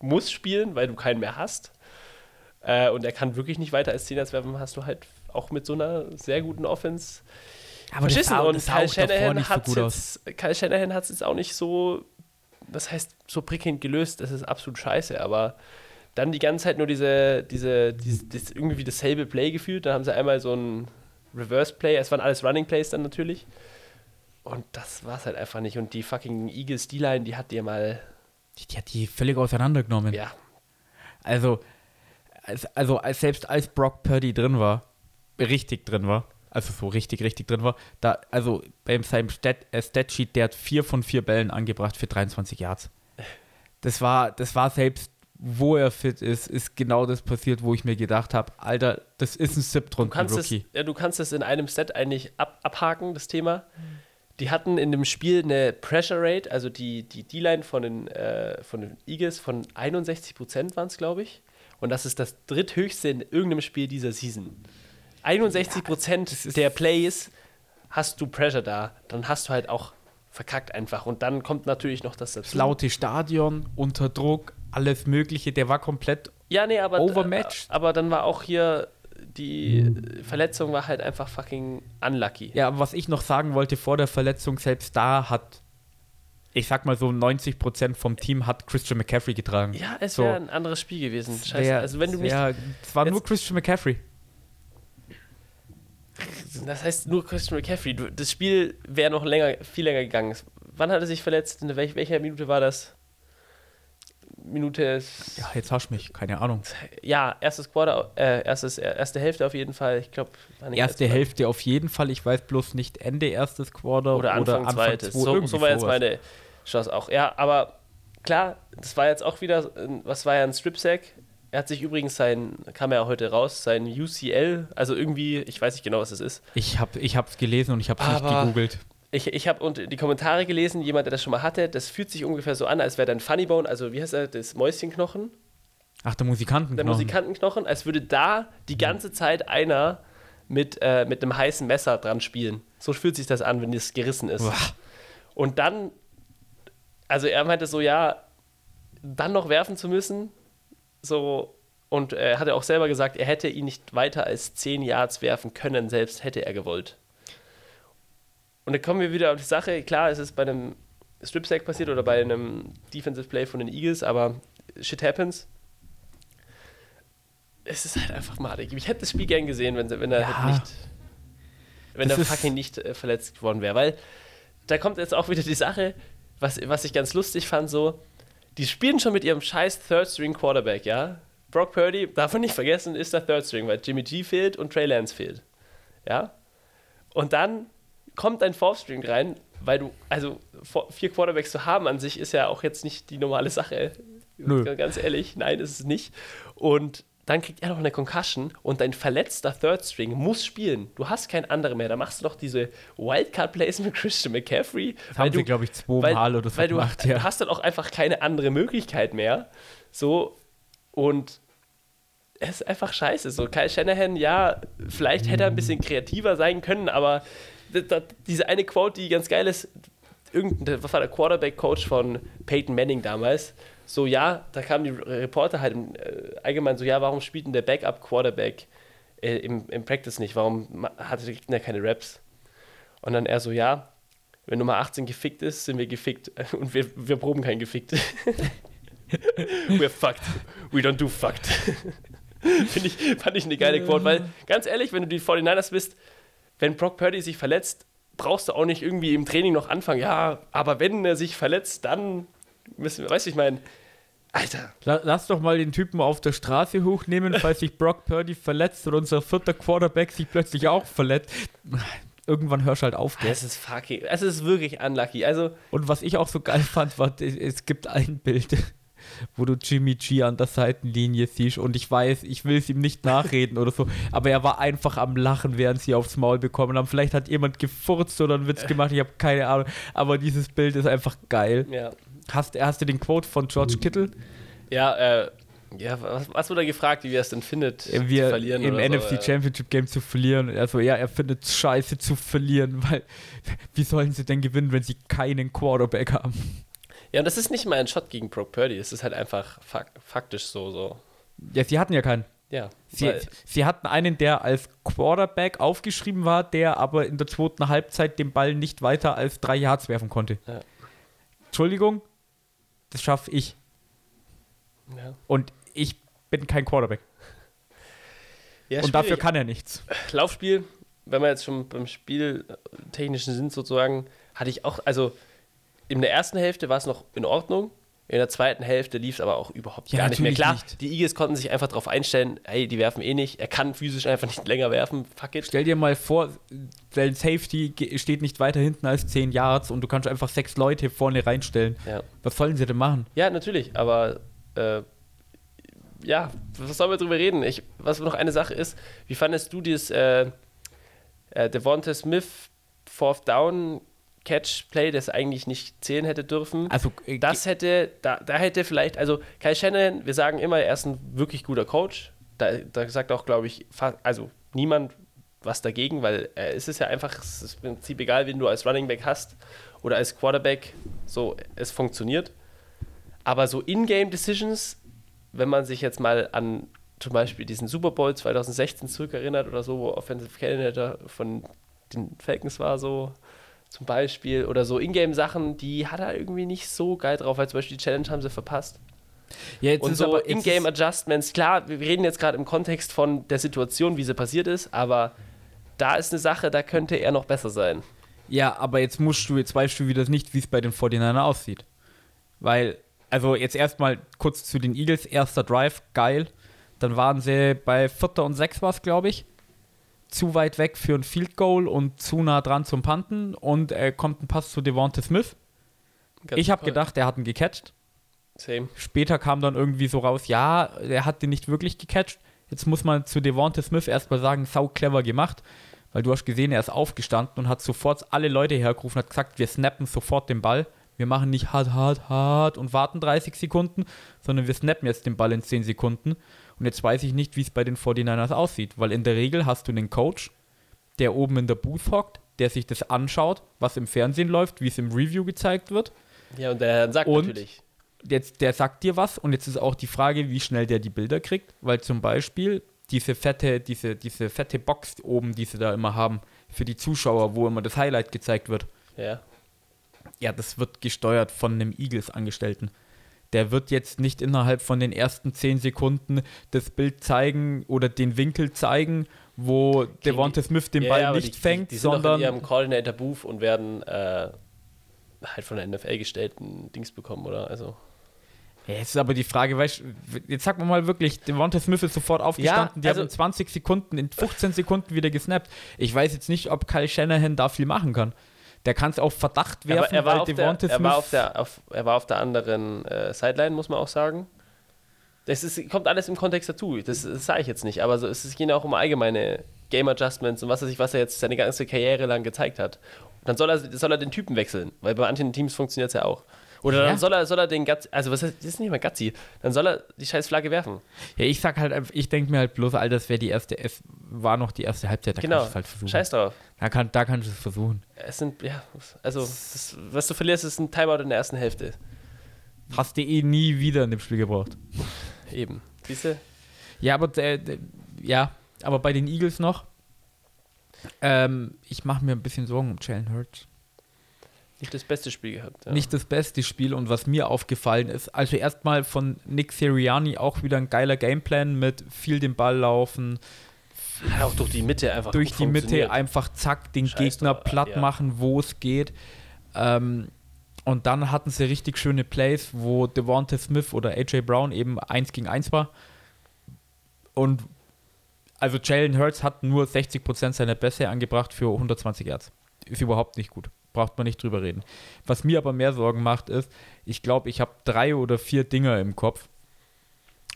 [SPEAKER 2] muss spielen, weil du keinen mehr hast. Äh, und er kann wirklich nicht weiter als 10 Yards werfen, hast du halt auch mit so einer sehr guten Offense
[SPEAKER 1] Aber
[SPEAKER 2] verschissen.
[SPEAKER 1] sah-
[SPEAKER 2] und Kyle Shanahan
[SPEAKER 1] nicht so
[SPEAKER 2] hat es jetzt auch nicht so, das heißt, so prickelnd gelöst. Das ist absolut scheiße, aber dann die ganze Zeit nur diese, diese, diese das irgendwie dasselbe Play gefühlt. Dann haben sie einmal so ein Reverse Play, es waren alles Running Plays dann natürlich. Und das war es halt einfach nicht. Und die fucking Eagles D-Line, die hat dir mal,
[SPEAKER 1] Die, die hat die völlig auseinandergenommen.
[SPEAKER 2] ja,
[SPEAKER 1] Also, als, also als, selbst als Brock Purdy drin war, richtig drin war, also so richtig, richtig drin war, da, also bei seinem Stat, äh, Statsheet, der hat vier von vier Bällen angebracht für 23 Yards. Das war, das war selbst, wo er fit ist, ist genau das passiert, wo ich mir gedacht habe, Alter, das ist ein
[SPEAKER 2] du kannst, es,
[SPEAKER 1] Siebtrunden-Rookie.
[SPEAKER 2] ja, du kannst es in einem Set eigentlich ab, abhaken, das Thema. Die hatten in dem Spiel eine Pressure Rate, also die die D-Line von, den, äh, von den Eagles von 61 Prozent waren es, glaube ich. Und das ist das dritthöchste in irgendeinem Spiel dieser Season. 61 Prozent der Plays hast du Pressure da, dann hast du halt auch verkackt einfach. Und dann kommt natürlich noch das
[SPEAKER 1] laute Stadion, unter Druck, alles Mögliche, der war komplett
[SPEAKER 2] Ja, nee, aber,
[SPEAKER 1] Overmatched.
[SPEAKER 2] aber dann war auch hier die Verletzung war halt einfach fucking unlucky.
[SPEAKER 1] Ja, aber was ich noch sagen wollte vor der Verletzung, selbst da hat, ich sag mal so 90% vom Team hat Christian McCaffrey getragen.
[SPEAKER 2] Ja, es
[SPEAKER 1] So.
[SPEAKER 2] wäre ein anderes Spiel gewesen.
[SPEAKER 1] Es
[SPEAKER 2] Scheiße.
[SPEAKER 1] wär-
[SPEAKER 2] also wenn du
[SPEAKER 1] es
[SPEAKER 2] nicht.
[SPEAKER 1] wär- Es war nur Christian McCaffrey.
[SPEAKER 2] Das heißt nur Christian McCaffrey. Das Spiel wäre noch länger, viel länger gegangen. Wann hat er sich verletzt? In welch, welcher Minute war das? Minute.
[SPEAKER 1] Ja, jetzt hast du mich, keine Ahnung.
[SPEAKER 2] Ja, erstes Quarter, äh, erstes, erste Hälfte auf jeden Fall. Ich glaube,
[SPEAKER 1] Erste Hälfte auf jeden Fall, ich weiß bloß nicht Ende erstes Quarter
[SPEAKER 2] oder Anfang, zweites.
[SPEAKER 1] zwei,
[SPEAKER 2] so, so war jetzt meine Chance auch. Ja, aber klar, das war jetzt auch wieder, ein- was war ja ein Strip-Sack. Er hat sich übrigens sein, kam ja heute raus, sein UCL, also irgendwie, ich weiß nicht genau, was es ist.
[SPEAKER 1] Ich habe es hab's gelesen und ich habe es nicht gegoogelt.
[SPEAKER 2] Ich, ich habe die Kommentare gelesen, jemand, der das schon mal hatte, das fühlt sich ungefähr so an, als wäre dein Funny Bone, also wie heißt er, das Mäuschenknochen,
[SPEAKER 1] Ach, der Musikanten.
[SPEAKER 2] der Musikantenknochen, als würde da die ganze Zeit einer mit, äh, mit einem heißen Messer dran spielen. So fühlt sich das an, wenn das gerissen ist. Und dann, also er meinte so, ja, dann noch werfen zu müssen, so, und er hatte auch selber gesagt, er hätte ihn nicht weiter als 10 Yards werfen können, selbst hätte er gewollt. Und dann kommen wir wieder auf die Sache, klar, es ist bei einem Strip-Sack passiert oder bei einem Defensive Play von den Eagles, aber shit happens. Es ist halt einfach madig. Ich hätte das Spiel gern gesehen, wenn, wenn er
[SPEAKER 1] Ja.
[SPEAKER 2] halt nicht, wenn
[SPEAKER 1] Das
[SPEAKER 2] er fucking nicht äh, verletzt worden wäre, weil da kommt jetzt auch wieder die Sache, was, was ich ganz lustig fand, so, die spielen schon mit ihrem scheiß Third-String-Quarterback, ja? Brock Purdy, darf man nicht vergessen, ist der Third-String, weil Jimmy G fehlt und Trey Lance fehlt, ja? Und dann kommt ein Fourth-String rein, weil du, also vier Quarterbacks zu haben an sich ist ja auch jetzt nicht die normale Sache.
[SPEAKER 1] Nö.
[SPEAKER 2] Ganz ehrlich, nein, ist es nicht. Und dann kriegt er noch eine Concussion und dein verletzter Third String muss spielen. Du hast keinen anderen mehr. Da machst du doch diese Wildcard-Plays mit Christian McCaffrey.
[SPEAKER 1] Das haben sie, glaube ich, zweimal oder so
[SPEAKER 2] weil du,
[SPEAKER 1] gemacht.
[SPEAKER 2] du
[SPEAKER 1] Ja.
[SPEAKER 2] hast dann auch einfach keine andere Möglichkeit mehr. So, und es ist einfach scheiße. So, Kyle Shanahan, ja, vielleicht hätte er ein bisschen kreativer sein können, aber diese eine Quote, die ganz geil ist, irgendein, was war der Quarterback-Coach von Peyton Manning damals? So, ja, da kamen die Reporter halt äh, allgemein so, ja, warum spielt denn der Backup-Quarterback äh, im, im Practice nicht? Warum hatte der Gegner keine Raps? Und dann er so, ja, wenn Nummer 18 gefickt ist, sind wir gefickt (laughs) und wir, wir proben kein gefickt. (laughs) We're fucked. We don't do fucked. (laughs) Finde ich, fand ich eine geile Quote, weil ganz ehrlich, wenn du die 49ers bist, wenn Brock Purdy sich verletzt, brauchst du auch nicht irgendwie im Training noch anfangen. Ja, aber wenn er sich verletzt, dann müssen wir, weißt du, ich meine, Alter,
[SPEAKER 1] La- Lass doch mal den Typen auf der Straße hochnehmen, falls sich Brock Purdy verletzt und unser vierter Quarterback sich plötzlich auch verletzt. Irgendwann hörst du halt auf, gell?
[SPEAKER 2] es ist fucking, es ist wirklich unlucky. Also,
[SPEAKER 1] Und was ich auch so geil fand, war, es gibt ein Bild, wo du Jimmy G an der Seitenlinie siehst und ich weiß, ich will es ihm nicht nachreden oder so, aber er war einfach am Lachen, während sie aufs Maul bekommen haben. Vielleicht hat jemand gefurzt oder einen Witz gemacht, ich habe keine Ahnung, aber dieses Bild ist einfach geil.
[SPEAKER 2] ja.
[SPEAKER 1] Hast, hast du den Quote von George Kittle?
[SPEAKER 2] Ja, äh, ja, was, was wurde er gefragt, wie er es denn findet,
[SPEAKER 1] Äh, wir
[SPEAKER 2] zu verlieren
[SPEAKER 1] im
[SPEAKER 2] oder
[SPEAKER 1] NFC
[SPEAKER 2] so, ja.
[SPEAKER 1] Championship Game zu verlieren. Also ja, er findet es scheiße zu verlieren, (laughs) weil wie sollen sie denn gewinnen, wenn sie keinen Quarterback haben?
[SPEAKER 2] Ja, und das ist nicht mal ein Shot gegen Brock Purdy, es ist halt einfach fak faktisch so, so.
[SPEAKER 1] Ja, sie hatten ja keinen.
[SPEAKER 2] Ja,
[SPEAKER 1] Sie, sie hatten einen, der als Quarterback aufgeschrieben war, der aber in der zweiten Halbzeit den Ball nicht weiter als drei Yards werfen konnte.
[SPEAKER 2] Ja.
[SPEAKER 1] Entschuldigung, das schaffe ich.
[SPEAKER 2] ja.
[SPEAKER 1] Und ich bin kein Quarterback. (laughs)
[SPEAKER 2] Ja,
[SPEAKER 1] Und dafür kann er nichts.
[SPEAKER 2] Laufspiel, wenn wir jetzt schon beim Spieltechnischen sind sozusagen, hatte ich auch, also in der ersten Hälfte war es noch in Ordnung, in der zweiten Hälfte lief es aber auch überhaupt
[SPEAKER 1] Ja,
[SPEAKER 2] gar nicht mehr. Klar,
[SPEAKER 1] nicht.
[SPEAKER 2] die Eagles konnten sich einfach darauf einstellen, hey, die werfen eh nicht, er kann physisch einfach nicht länger werfen, fuck it.
[SPEAKER 1] Stell dir mal vor, dein Safety steht nicht weiter hinten als 10 Yards und du kannst einfach sechs Leute vorne reinstellen.
[SPEAKER 2] Ja.
[SPEAKER 1] Was sollen sie denn machen?
[SPEAKER 2] Ja, natürlich, aber äh, ja, was sollen wir drüber reden? Ich, was noch eine Sache ist, wie fandest du dieses äh, äh, Devonta Smith Fourth Down Catch Play, das eigentlich nicht zählen hätte dürfen?
[SPEAKER 1] Also, äh,
[SPEAKER 2] Das hätte, da, da hätte vielleicht, also Kai Shannon, wir sagen immer, er ist ein wirklich guter Coach. Da, da sagt auch, glaube ich, fa- also niemand was dagegen, weil äh, es ist ja einfach, es ist im Prinzip egal, wen du als Running Back hast oder als Quarterback, so, es funktioniert. Aber so In-Game Decisions, wenn man sich jetzt mal an zum Beispiel diesen Super Bowl 2016 zurückerinnert oder so, wo Offensive Coordinator von den Falcons war, so zum Beispiel, oder so Ingame-Sachen, die hat er irgendwie nicht so geil drauf, weil zum Beispiel die Challenge haben sie verpasst.
[SPEAKER 1] Ja, jetzt
[SPEAKER 2] Und so
[SPEAKER 1] aber
[SPEAKER 2] Ingame
[SPEAKER 1] in-game
[SPEAKER 2] Adjustments, klar, wir reden jetzt gerade im Kontext von der Situation, wie sie passiert ist, aber da ist eine Sache, da könnte er noch besser sein.
[SPEAKER 1] Ja, aber jetzt musst du, jetzt weißt du wieder nicht, wie es bei den 49ern aussieht. Weil, also jetzt erstmal kurz zu den Eagles, erster Drive, geil. Dann waren sie bei Vierter und Sechs war es, glaube ich. Zu weit weg für ein Field Goal und zu nah dran zum Panten und äh, kommt ein Pass zu Devonta Smith.
[SPEAKER 2] Ganz
[SPEAKER 1] ich habe gedacht, der hat ihn gecatcht.
[SPEAKER 2] Same.
[SPEAKER 1] Später kam dann irgendwie so raus, ja, er hat den nicht wirklich gecatcht. Jetzt muss man zu Devonta Smith erstmal sagen, sau clever gemacht, weil du hast gesehen, er ist aufgestanden und hat sofort alle Leute hergerufen, hat gesagt, wir snappen sofort den Ball. Wir machen nicht hart, hart, hart und warten 30 Sekunden, sondern wir snappen jetzt den Ball in 10 Sekunden. Und jetzt weiß ich nicht, wie es bei den 49ers aussieht, weil in der Regel hast du einen Coach, der oben in der Booth hockt, der sich das anschaut, was im Fernsehen läuft, wie es im Review gezeigt wird
[SPEAKER 2] Ja, und der sagt
[SPEAKER 1] Und?
[SPEAKER 2] natürlich.
[SPEAKER 1] jetzt, der sagt dir was und jetzt ist auch die Frage, wie schnell der die Bilder kriegt, weil zum Beispiel diese fette, diese, diese fette Box oben, die sie da immer haben, für die Zuschauer, wo immer das Highlight gezeigt wird,
[SPEAKER 2] Ja.
[SPEAKER 1] Ja, das wird gesteuert von einem Eagles-Angestellten. Der wird jetzt nicht innerhalb von den ersten 10 Sekunden das Bild zeigen oder den Winkel zeigen, wo Devonta Smith den
[SPEAKER 2] Ja,
[SPEAKER 1] Ball
[SPEAKER 2] ja,
[SPEAKER 1] nicht
[SPEAKER 2] die,
[SPEAKER 1] fängt,
[SPEAKER 2] die, die
[SPEAKER 1] sondern
[SPEAKER 2] in ihrem Coordinator Booth und werden äh, halt von der NFL gestellten Dings bekommen, oder? Also.
[SPEAKER 1] Ja, jetzt ist aber die Frage, weißt jetzt sag mal mal wirklich, Devonta Smith ist sofort aufgestanden, die
[SPEAKER 2] also-
[SPEAKER 1] haben in 20 Sekunden, in 15 Sekunden wieder gesnappt. Ich weiß jetzt nicht, ob Kyle Shanahan da viel machen kann. Der kann es auf Verdacht
[SPEAKER 2] Er, war-
[SPEAKER 1] werfen,
[SPEAKER 2] er, war
[SPEAKER 1] weil
[SPEAKER 2] auf der,
[SPEAKER 1] Devonta
[SPEAKER 2] er, war auf
[SPEAKER 1] Smith.
[SPEAKER 2] der, auf, er war auf der anderen äh, Sideline, muss man auch sagen. Das ist, kommt alles im Kontext dazu. Das, das sage ich jetzt nicht. Aber so, es ja auch um allgemeine Game Adjustments und was weiß ich, was er jetzt seine ganze Karriere lang gezeigt hat. Und dann soll er, soll er den Typen wechseln, weil bei manchen Teams funktioniert es ja auch. Oder
[SPEAKER 1] Ja.
[SPEAKER 2] dann soll er, soll er den Gutzi, also was heißt, das ist nicht mal Gutzi, dann soll er die scheiß Flagge werfen.
[SPEAKER 1] Ja, ich sag halt einfach, ich denke mir halt bloß, Alter, das wäre die erste, es war noch die erste Halbzeit, da
[SPEAKER 2] genau.
[SPEAKER 1] kannst du es halt versuchen.
[SPEAKER 2] Scheiß drauf.
[SPEAKER 1] Da, kann, da kannst du es versuchen.
[SPEAKER 2] Es sind, ja, also, das, was du verlierst, ist ein Timeout in der ersten Hälfte.
[SPEAKER 1] Hast du eh nie wieder in dem Spiel gebraucht.
[SPEAKER 2] Eben. Siehst du?
[SPEAKER 1] Ja, aber äh, ja, aber bei den Eagles noch. Ähm, ich mache mir ein bisschen Sorgen um Jalen Hurts.
[SPEAKER 2] Nicht das beste Spiel gehabt. Ja.
[SPEAKER 1] Nicht das beste Spiel und was mir aufgefallen ist, also erstmal von Nick Sirianni auch wieder ein geiler Gameplan mit viel den Ball laufen,
[SPEAKER 2] Hat auch durch die Mitte einfach
[SPEAKER 1] durch die Mitte einfach zack den
[SPEAKER 2] Scheiß
[SPEAKER 1] Gegner
[SPEAKER 2] drauf,
[SPEAKER 1] platt
[SPEAKER 2] ja.
[SPEAKER 1] machen, wo es geht. Ähm, und dann hatten sie richtig schöne Plays, wo Devonta Smith oder AJ Brown eben 1 gegen 1 war. Und also Jalen Hurts hat nur 60% seiner Pässe angebracht für 120 Yards. Ist überhaupt nicht gut. Braucht man nicht drüber reden. Was mir aber mehr Sorgen macht, ist, ich glaube, ich habe drei oder vier Dinger im Kopf,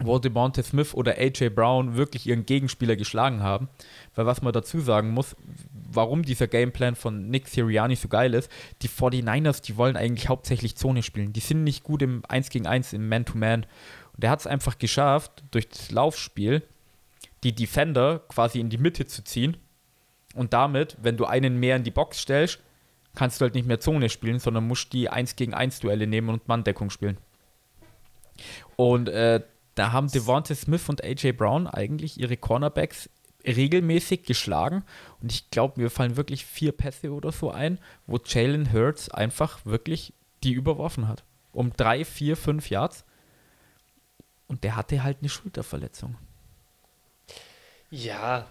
[SPEAKER 1] wo Devonta Smith oder AJ Brown wirklich ihren Gegenspieler geschlagen haben. Weil was man dazu sagen muss, warum dieser Gameplan von Nick Sirianni so geil ist, die 49ers, die wollen eigentlich hauptsächlich Zone spielen. Die sind nicht gut im 1 gegen 1, im Man-to-Man. Und er hat es einfach geschafft, durch das Laufspiel die Defender quasi in die Mitte zu ziehen. Und damit, wenn du einen mehr in die Box stellst, kannst du halt nicht mehr Zone spielen, sondern musst die 1 gegen 1 Duelle nehmen und Manndeckung spielen. Und äh, da haben Devonta Smith und AJ Brown eigentlich ihre Cornerbacks regelmäßig geschlagen. Und ich glaube, mir fallen wirklich vier Pässe oder so ein, wo Jalen Hurts einfach wirklich die überworfen hat. Um drei, vier, fünf Yards. Und der hatte halt eine Schulterverletzung.
[SPEAKER 2] Ja.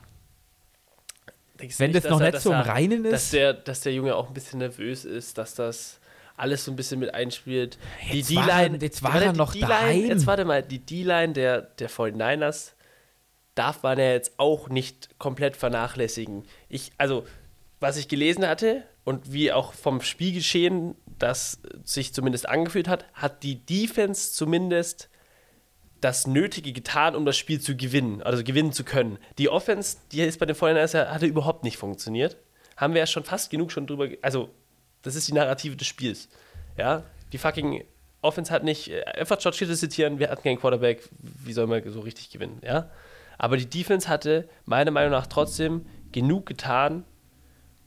[SPEAKER 1] Wenn das
[SPEAKER 2] dass
[SPEAKER 1] noch
[SPEAKER 2] er-
[SPEAKER 1] nicht
[SPEAKER 2] dass
[SPEAKER 1] so im
[SPEAKER 2] er-
[SPEAKER 1] Reinen
[SPEAKER 2] Dass
[SPEAKER 1] ist.
[SPEAKER 2] der, dass der Junge auch ein bisschen nervös ist, dass das alles so ein bisschen mit einspielt. Die
[SPEAKER 1] Jetzt er-
[SPEAKER 2] D-Line.
[SPEAKER 1] jetzt war er
[SPEAKER 2] die
[SPEAKER 1] noch daheim.
[SPEAKER 2] Jetzt warte mal, die D-Line der, der 49ers darf man ja jetzt auch nicht komplett vernachlässigen. Ich, also, was ich gelesen hatte und wie auch vom Spielgeschehen das sich zumindest angefühlt hat, hat die Defense zumindest das Nötige getan, um das Spiel zu gewinnen, also gewinnen zu können. Die Offense, die ist bei den 49ers, ja- hatte überhaupt nicht funktioniert. Haben wir ja schon fast genug schon drüber, also das ist die Narrative des Spiels. Ja, die fucking Offense hat nicht, einfach George Kittle zitieren, wir hatten keinen Quarterback, wie soll man so richtig gewinnen, ja? Aber die Defense hatte meiner Meinung nach trotzdem genug getan,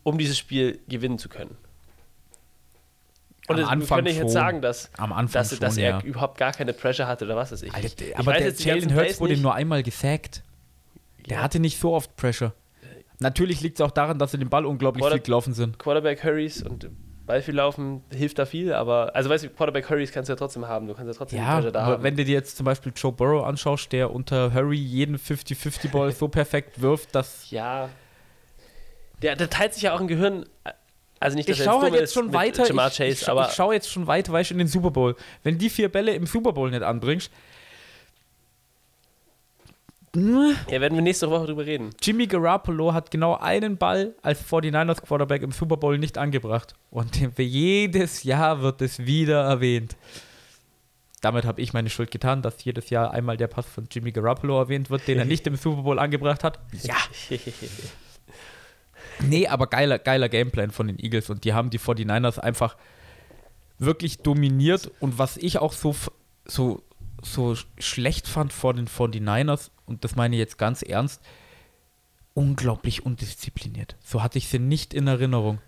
[SPEAKER 2] um dieses Spiel gewinnen zu können. Und
[SPEAKER 1] Am Anfang
[SPEAKER 2] können nicht jetzt
[SPEAKER 1] schon.
[SPEAKER 2] sagen, dass,
[SPEAKER 1] Am Anfang
[SPEAKER 2] dass, dass
[SPEAKER 1] schon,
[SPEAKER 2] er
[SPEAKER 1] ja.
[SPEAKER 2] überhaupt gar keine Pressure hatte oder was weiß ich.
[SPEAKER 1] Alter,
[SPEAKER 2] ich, ich
[SPEAKER 1] aber der
[SPEAKER 2] jetzt
[SPEAKER 1] Jalen Hurts wurde
[SPEAKER 2] nicht.
[SPEAKER 1] nur einmal gesackt. Der
[SPEAKER 2] Ja.
[SPEAKER 1] hatte nicht so oft Pressure. Natürlich liegt es auch daran, dass sie den Ball unglaublich
[SPEAKER 2] Quarter-
[SPEAKER 1] viel gelaufen sind.
[SPEAKER 2] Quarterback Hurries und Ball viel laufen hilft da viel, aber also weißt du, Quarterback Hurries kannst du ja trotzdem haben. Du kannst ja trotzdem die
[SPEAKER 1] Ja,
[SPEAKER 2] Pressure da
[SPEAKER 1] aber
[SPEAKER 2] haben.
[SPEAKER 1] wenn du dir jetzt zum Beispiel Joe Burrow anschaust, der unter Hurry jeden 50-50-Ball (laughs) so perfekt wirft, dass.
[SPEAKER 2] ja. Der, der teilt sich ja auch im Gehirn. Also nicht, dass
[SPEAKER 1] Ich
[SPEAKER 2] er
[SPEAKER 1] schaue halt jetzt schon weiter.
[SPEAKER 2] Jamar
[SPEAKER 1] Ich,
[SPEAKER 2] Chase,
[SPEAKER 1] ich,
[SPEAKER 2] aber
[SPEAKER 1] ich schaue jetzt schon weiter, weißt du, in den Super Bowl. Wenn die vier Bälle im Super Bowl nicht anbringst,
[SPEAKER 2] ja, werden wir nächste Woche drüber reden.
[SPEAKER 1] Jimmy Garoppolo hat genau einen Ball als 49ers Quarterback im Super Bowl nicht angebracht. Und für jedes Jahr wird es wieder erwähnt. Damit habe ich meine Schuld getan, dass jedes Jahr einmal der Pass von Jimmy Garoppolo erwähnt wird, den er (laughs) nicht im Super Bowl angebracht hat. (laughs) Ja. Nee, aber geiler, geiler Gameplan von den Eagles und die haben die 49ers einfach wirklich dominiert und was ich auch so, so, so schlecht fand vor den 49ers, und das meine ich jetzt ganz ernst, unglaublich undiszipliniert. So hatte ich sie nicht in Erinnerung.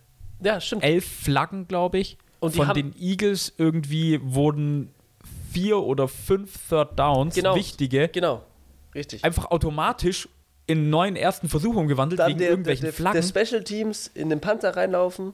[SPEAKER 2] ja, stimmt.
[SPEAKER 1] Elf Flaggen, glaube ich.
[SPEAKER 2] Und
[SPEAKER 1] Von den Eagles irgendwie wurden vier oder fünf Third Downs,
[SPEAKER 2] Genau.
[SPEAKER 1] wichtige,
[SPEAKER 2] Genau. Richtig.
[SPEAKER 1] einfach automatisch in neuen ersten Versuch umgewandelt wegen irgendwelchen Flaggen.
[SPEAKER 2] Special Teams in den Panther reinlaufen.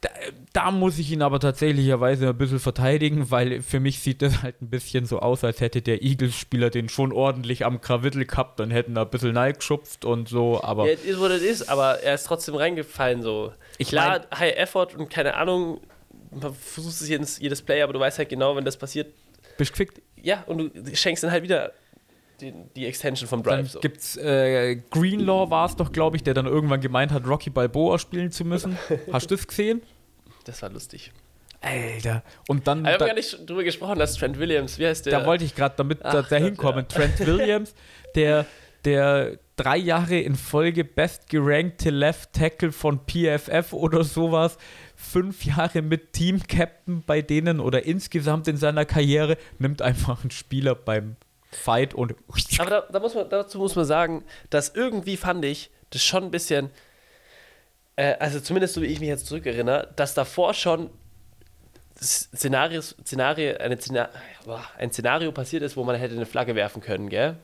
[SPEAKER 1] Da, da muss ich ihn aber tatsächlicherweise ein bisschen verteidigen, weil für mich sieht das halt ein bisschen so aus, als hätte der Eagles-Spieler den schon ordentlich am Krawittel gehabt, dann hätten da ein bisschen geschupft und so, aber
[SPEAKER 2] Ja, es ist, was es ist, aber er ist trotzdem reingefallen so.
[SPEAKER 1] Ich
[SPEAKER 2] Klar, High Effort und keine Ahnung, man versucht es jedes, jedes Play, aber du weißt halt genau, wenn das passiert,
[SPEAKER 1] bist gefickt.
[SPEAKER 2] ja, und du schenkst dann halt wieder die, die Extension vom
[SPEAKER 1] Dann
[SPEAKER 2] Drive. So.
[SPEAKER 1] gibt's äh, Greenlaw war es doch, glaube ich, der dann irgendwann gemeint hat, Rocky Balboa spielen zu müssen. (laughs) Hast du das gesehen?
[SPEAKER 2] Das war lustig.
[SPEAKER 1] Alter. Und dann,
[SPEAKER 2] Aber wir haben
[SPEAKER 1] da,
[SPEAKER 2] gar nicht drüber gesprochen, dass Trent Williams, wie heißt der?
[SPEAKER 1] da wollte ich gerade damit da,
[SPEAKER 2] Ach
[SPEAKER 1] da
[SPEAKER 2] Gott,
[SPEAKER 1] hinkommen.
[SPEAKER 2] ja.
[SPEAKER 1] Trent (laughs) Williams, der, der drei Jahre in Folge best gerankte Left Tackle von PFF oder sowas, fünf Jahre mit Team Captain bei denen oder insgesamt in seiner Karriere, nimmt einfach einen Spieler beim Fight und
[SPEAKER 2] Aber da, da muss man, dazu muss man sagen, dass irgendwie fand ich das schon ein bisschen, äh, also zumindest so wie ich mich jetzt zurückerinnere, dass davor schon Szenarios, Szenario, eine Szenario, ein Szenario passiert ist, wo man hätte eine Flagge werfen können, gell?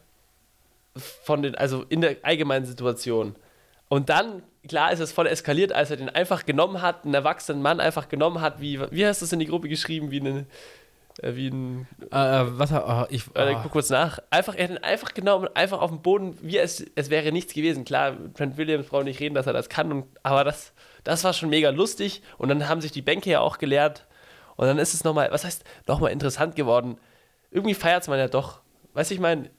[SPEAKER 2] Von den, also in der allgemeinen Situation. Und dann, klar ist es voll eskaliert, als er den einfach genommen hat, einen erwachsenen Mann einfach genommen hat, wie, wie hast du es in die Gruppe geschrieben, wie, eine, wie ein
[SPEAKER 1] äh, was ah, ich
[SPEAKER 2] Warte,
[SPEAKER 1] ah.
[SPEAKER 2] guck kurz nach. Einfach, er hat ihn einfach genommen, einfach auf dem Boden, wie es, es wäre nichts gewesen. Klar, Trent Williams braucht nicht reden, dass er das kann, und, aber das, das war schon mega lustig. Und dann haben sich die Bänke ja auch geleert. Und dann ist es nochmal, was heißt, nochmal interessant geworden. Irgendwie feiert es man ja doch. Weißt du, ich meine,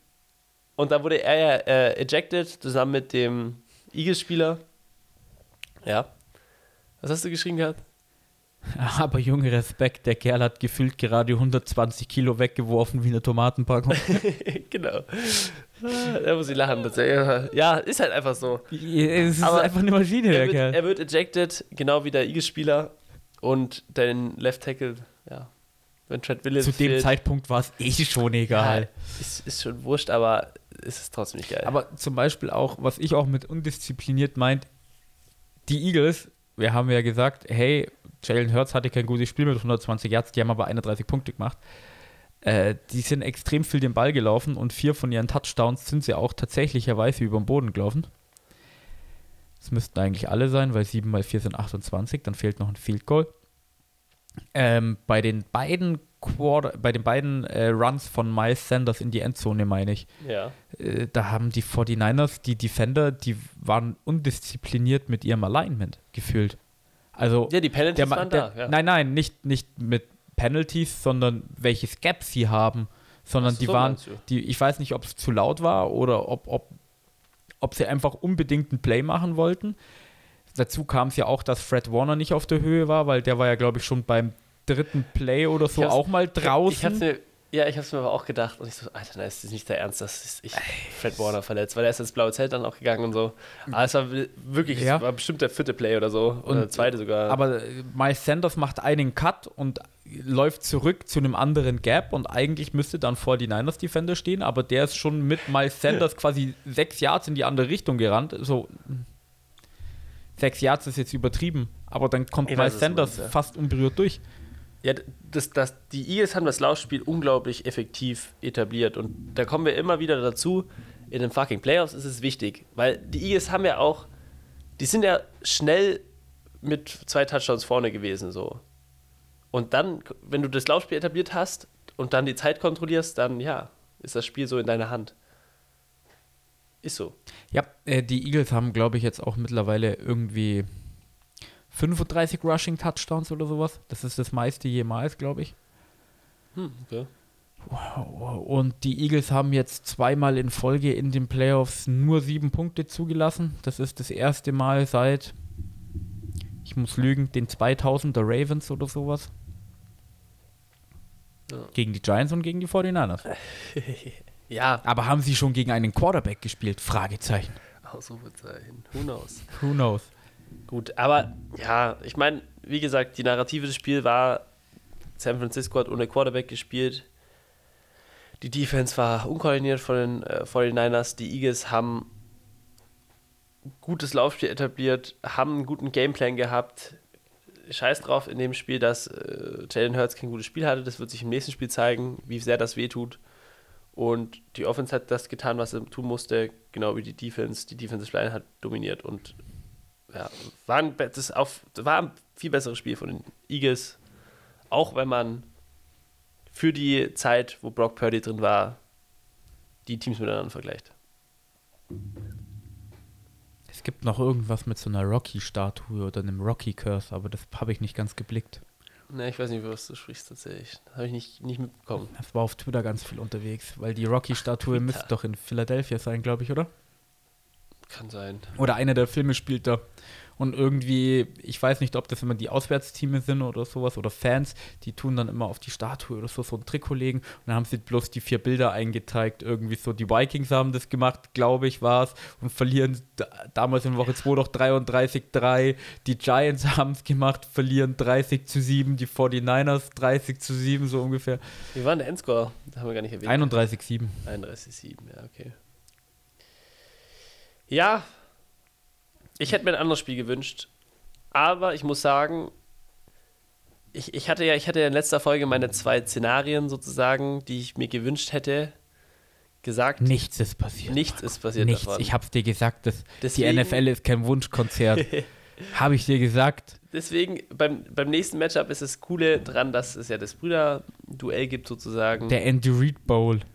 [SPEAKER 2] und da wurde er ja äh, ejected, zusammen mit dem Eagles-Spieler. Ja. Was hast du geschrieben gehabt? (laughs)
[SPEAKER 1] Aber Junge, Respekt, der Kerl hat gefühlt gerade 120 Kilo weggeworfen wie eine Tomatenpackung. (laughs)
[SPEAKER 2] genau. Da muss ich lachen. Das, ja, ist halt einfach so.
[SPEAKER 1] es ist
[SPEAKER 2] Aber
[SPEAKER 1] einfach eine Maschine, der
[SPEAKER 2] er, wird,
[SPEAKER 1] Kerl.
[SPEAKER 2] er wird ejected, genau wie der Eagles-Spieler. Und den Left Tackle, ja, wenn Trent Williams
[SPEAKER 1] Zu dem
[SPEAKER 2] fehlt,
[SPEAKER 1] Zeitpunkt war es eh schon
[SPEAKER 2] ja,
[SPEAKER 1] egal.
[SPEAKER 2] ist, ist schon wurscht, aber es ist trotzdem nicht geil.
[SPEAKER 1] Aber zum Beispiel auch, was ich auch mit undiszipliniert meint, die Eagles, wir haben ja gesagt, hey, Jalen Hurts hatte kein gutes Spiel mit 120 Yards, die haben aber 31 Punkte gemacht. Äh, die sind extrem viel den Ball gelaufen und vier von ihren Touchdowns sind sie auch tatsächlicherweise über den Boden gelaufen. Das müssten eigentlich alle sein, weil 7 mal 4 sind 28, dann fehlt noch ein Field Goal. Ähm, bei den beiden Quarter, bei den beiden äh, Runs von Miles Sanders in die Endzone, meine ich,
[SPEAKER 2] ja.
[SPEAKER 1] äh, da haben die 49ers, die Defender, die waren undiszipliniert mit ihrem Alignment gefühlt. Also,
[SPEAKER 2] ja, die Penalties
[SPEAKER 1] der,
[SPEAKER 2] waren
[SPEAKER 1] der,
[SPEAKER 2] da. Ja.
[SPEAKER 1] nein, nein, nicht, nicht mit Penalties, sondern welches Gap sie haben, sondern
[SPEAKER 2] so,
[SPEAKER 1] die waren, die, ich weiß nicht, ob es zu laut war oder ob, ob, ob sie einfach unbedingt ein Play machen wollten. Dazu kam es ja auch, dass Fred Warner nicht auf der Höhe war, weil der war ja, glaube ich, schon beim dritten Play oder so auch mal draußen.
[SPEAKER 2] Ich mir, ja, ich hab's mir aber auch gedacht. Und ich so, Alter, nein, ist das nicht der Ernst, dass ich Fred Warner verletzt, weil er ist ins blaue Zelt dann auch gegangen und so. Aber es war wirklich,
[SPEAKER 1] Ja.
[SPEAKER 2] es war bestimmt der vierte Play oder so. oder der zweite sogar.
[SPEAKER 1] Aber äh, Miles Sanders macht einen Cut und läuft zurück zu einem anderen Gap und eigentlich müsste dann vor die Niners Defender stehen, aber der ist schon mit Miles Sanders quasi sechs Yards in die andere Richtung gerannt. So sechs Yards ist jetzt übertrieben, aber dann kommt
[SPEAKER 2] Ich
[SPEAKER 1] Miles Sanders
[SPEAKER 2] meinst, ja.
[SPEAKER 1] fast unberührt durch.
[SPEAKER 2] Ja, das, das, die Eagles haben das Laufspiel unglaublich effektiv etabliert und da kommen wir immer wieder dazu, in den fucking Playoffs ist es wichtig, weil die Eagles haben ja auch, die sind ja schnell mit zwei Touchdowns vorne gewesen so. Und dann, wenn du das Laufspiel etabliert hast und dann die Zeit kontrollierst, dann ja, ist das Spiel so in deiner Hand. Ist so.
[SPEAKER 1] Ja, äh, die Eagles haben, glaube ich, jetzt auch mittlerweile irgendwie 35 Rushing Touchdowns oder sowas. Das ist das meiste jemals, glaube ich.
[SPEAKER 2] Hm, okay.
[SPEAKER 1] Und die Eagles haben jetzt zweimal in Folge in den Playoffs nur sieben Punkte zugelassen. Das ist das erste Mal seit, ich muss lügen, den 2000er Ravens oder sowas.
[SPEAKER 2] Ja.
[SPEAKER 1] Gegen die Giants und gegen die 49ers. (laughs)
[SPEAKER 2] Ja,
[SPEAKER 1] Aber haben sie schon gegen einen Quarterback gespielt? Fragezeichen.
[SPEAKER 2] Ausrufezeichen. Who knows?
[SPEAKER 1] Who knows?
[SPEAKER 2] Gut, aber ja, ich meine, wie gesagt, die Narrative des Spiels war, San Francisco hat ohne Quarterback gespielt. Die Defense war unkoordiniert von den äh, 49ers. Die Eagles haben gutes Laufspiel etabliert, haben einen guten Gameplan gehabt. Scheiß drauf in dem Spiel, dass äh, Jalen Hurts kein gutes Spiel hatte. Das wird sich im nächsten Spiel zeigen, wie sehr das wehtut. Und die Offense hat das getan, was sie tun musste, genau wie die Defense. Die Defensive Line hat dominiert und ja, war ein, das auf, war ein viel besseres Spiel von den Eagles. Auch wenn man für die Zeit, wo Brock Purdy drin war, die Teams miteinander vergleicht.
[SPEAKER 1] Es gibt noch irgendwas mit so einer Rocky-Statue oder einem Rocky-Curse, aber das habe ich nicht ganz geblickt.
[SPEAKER 2] Ne, ich weiß nicht, was du sprichst tatsächlich. Habe ich nicht, nicht mitbekommen.
[SPEAKER 1] Das war auf Twitter ganz viel unterwegs, weil die Rocky-Statue müsste doch in Philadelphia sein, glaube ich, oder?
[SPEAKER 2] Kann sein.
[SPEAKER 1] Oder einer der Filme spielt da. Und irgendwie, ich weiß nicht, ob das immer die Auswärtsteams sind oder sowas oder Fans, die tun dann immer auf die Statue oder so so ein Trikot legen und dann haben sie bloß die vier Bilder eingezeigt. Irgendwie so, die Vikings haben das gemacht, glaube ich, war es, und verlieren da, damals in Woche 2 noch 33-3. Die Giants (laughs) haben es gemacht, verlieren 30 zu 7, die 49ers 30 zu 7, so ungefähr.
[SPEAKER 2] Wie war denn der Endscore? Das haben wir gar nicht erwähnt.
[SPEAKER 1] 31-7.
[SPEAKER 2] 31,7, ja, okay. Ja, ich hätte mir ein anderes Spiel gewünscht, aber ich muss sagen, ich, ich, hatte ja, ich hatte ja in letzter Folge meine zwei Szenarien sozusagen, die ich mir gewünscht hätte, gesagt.
[SPEAKER 1] Nichts ist passiert.
[SPEAKER 2] Nichts ist passiert
[SPEAKER 1] Nichts.
[SPEAKER 2] davon.
[SPEAKER 1] Ich hab's dir gesagt, das,
[SPEAKER 2] Deswegen-
[SPEAKER 1] die NFL ist kein Wunschkonzert. (laughs) Habe ich dir gesagt.
[SPEAKER 2] Deswegen, beim, beim nächsten Matchup ist das Coole dran, dass es ja das Brüder-Duell gibt sozusagen.
[SPEAKER 1] Der Andy Reid Bowl. (laughs)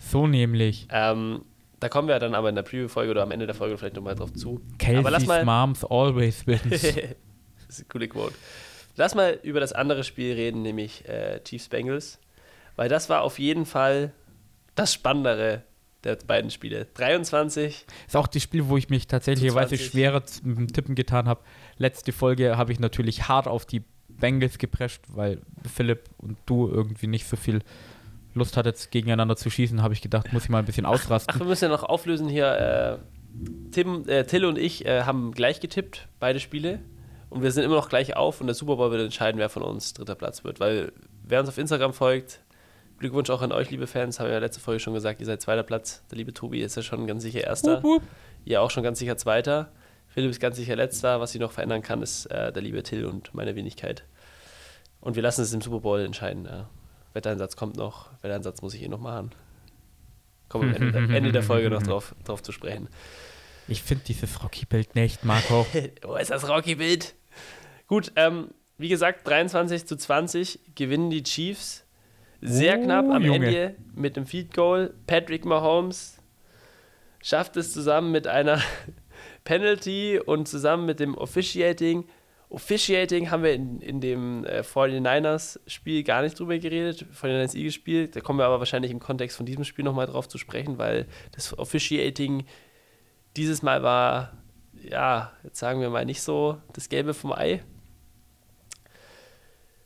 [SPEAKER 1] So nämlich.
[SPEAKER 2] ähm, da kommen wir dann aber in der Preview-Folge oder am Ende der Folge vielleicht nochmal drauf zu. Aber lass
[SPEAKER 1] Kelsey's
[SPEAKER 2] mal,
[SPEAKER 1] Moms always wins. (laughs)
[SPEAKER 2] das ist eine coole Quote. Lass mal über das andere Spiel reden, nämlich äh, Chiefs Bengals. Weil das war auf jeden Fall das Spannendere der beiden Spiele. 23,
[SPEAKER 1] ist auch das Spiel, wo ich mich tatsächlich
[SPEAKER 2] Zu 20.
[SPEAKER 1] schwerer mit dem Tippen getan habe. Letzte Folge habe ich natürlich hart auf die Bengals geprescht, weil Philipp und du irgendwie nicht so viel Lust hattet, gegeneinander zu schießen, habe ich gedacht, muss ich mal ein bisschen
[SPEAKER 2] ach,
[SPEAKER 1] ausrasten.
[SPEAKER 2] wir müssen ja noch auflösen hier. Äh, Tim, äh, Till und ich äh, haben gleich getippt, beide Spiele. Und wir sind immer noch gleich auf und der Super Bowl wird entscheiden, wer von uns dritter Platz wird. Weil wer uns auf Instagram folgt, Glückwunsch auch an euch, liebe Fans, haben wir ja letzte Folge schon gesagt, ihr seid zweiter Platz. Der liebe Tobi ist ja schon ganz sicher erster.
[SPEAKER 1] Wup, wup.
[SPEAKER 2] Ihr auch schon ganz sicher Zweiter. Philipp ist ganz sicher Letzter. Was sich noch verändern kann, ist äh, der liebe Till und meine Wenigkeit. Und wir lassen es im Super Bowl entscheiden. Ja. Wetteinsatz kommt noch. Wetteinsatz muss ich eh noch machen. Kommen am Ende, der- Ende der Folge noch (laughs) drauf, drauf zu sprechen.
[SPEAKER 1] Ich finde dieses Rocky-Bild nicht, Marco. (laughs)
[SPEAKER 2] oh, ist das Rocky-Bild? Gut, ähm, wie gesagt, 23 zu 20 gewinnen die Chiefs. Sehr
[SPEAKER 1] Oh,
[SPEAKER 2] knapp am
[SPEAKER 1] Junge.
[SPEAKER 2] Ende mit dem Feed Goal. Patrick Mahomes schafft es zusammen mit einer (laughs) Penalty und zusammen mit dem Officiating. Officiating haben wir in, in dem äh, 49ers-Spiel gar nicht drüber geredet, 49ers Eagles-Spiel. Da kommen wir aber wahrscheinlich im Kontext von diesem Spiel nochmal drauf zu sprechen, weil das Officiating dieses Mal war, ja, jetzt sagen wir mal nicht so das Gelbe vom Ei.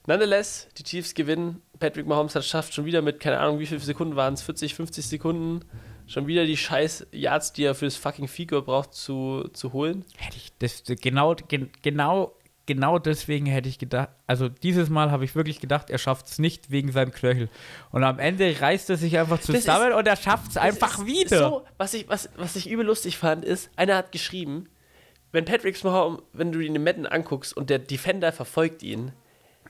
[SPEAKER 2] Nonetheless, die Chiefs gewinnen. Patrick Mahomes hat es schafft schon wieder mit, keine Ahnung, wie viele Sekunden waren es, 40, 50 Sekunden, schon wieder die scheiß Yards, die er für das fucking Figur braucht, zu, zu holen.
[SPEAKER 1] Hätte ich das genau, gen, genau, genau deswegen hätte ich gedacht, also dieses Mal habe ich wirklich gedacht, er schafft es nicht wegen seinem Knöchel. Und am Ende reißt er sich einfach
[SPEAKER 2] ist-
[SPEAKER 1] zusammen und er schafft es einfach
[SPEAKER 2] ist
[SPEAKER 1] wieder.
[SPEAKER 2] So, was ich, was, was ich übel lustig fand, ist, einer hat geschrieben, wenn Patrick Mahomes, wenn du ihn im Madden anguckst und der Defender verfolgt ihn,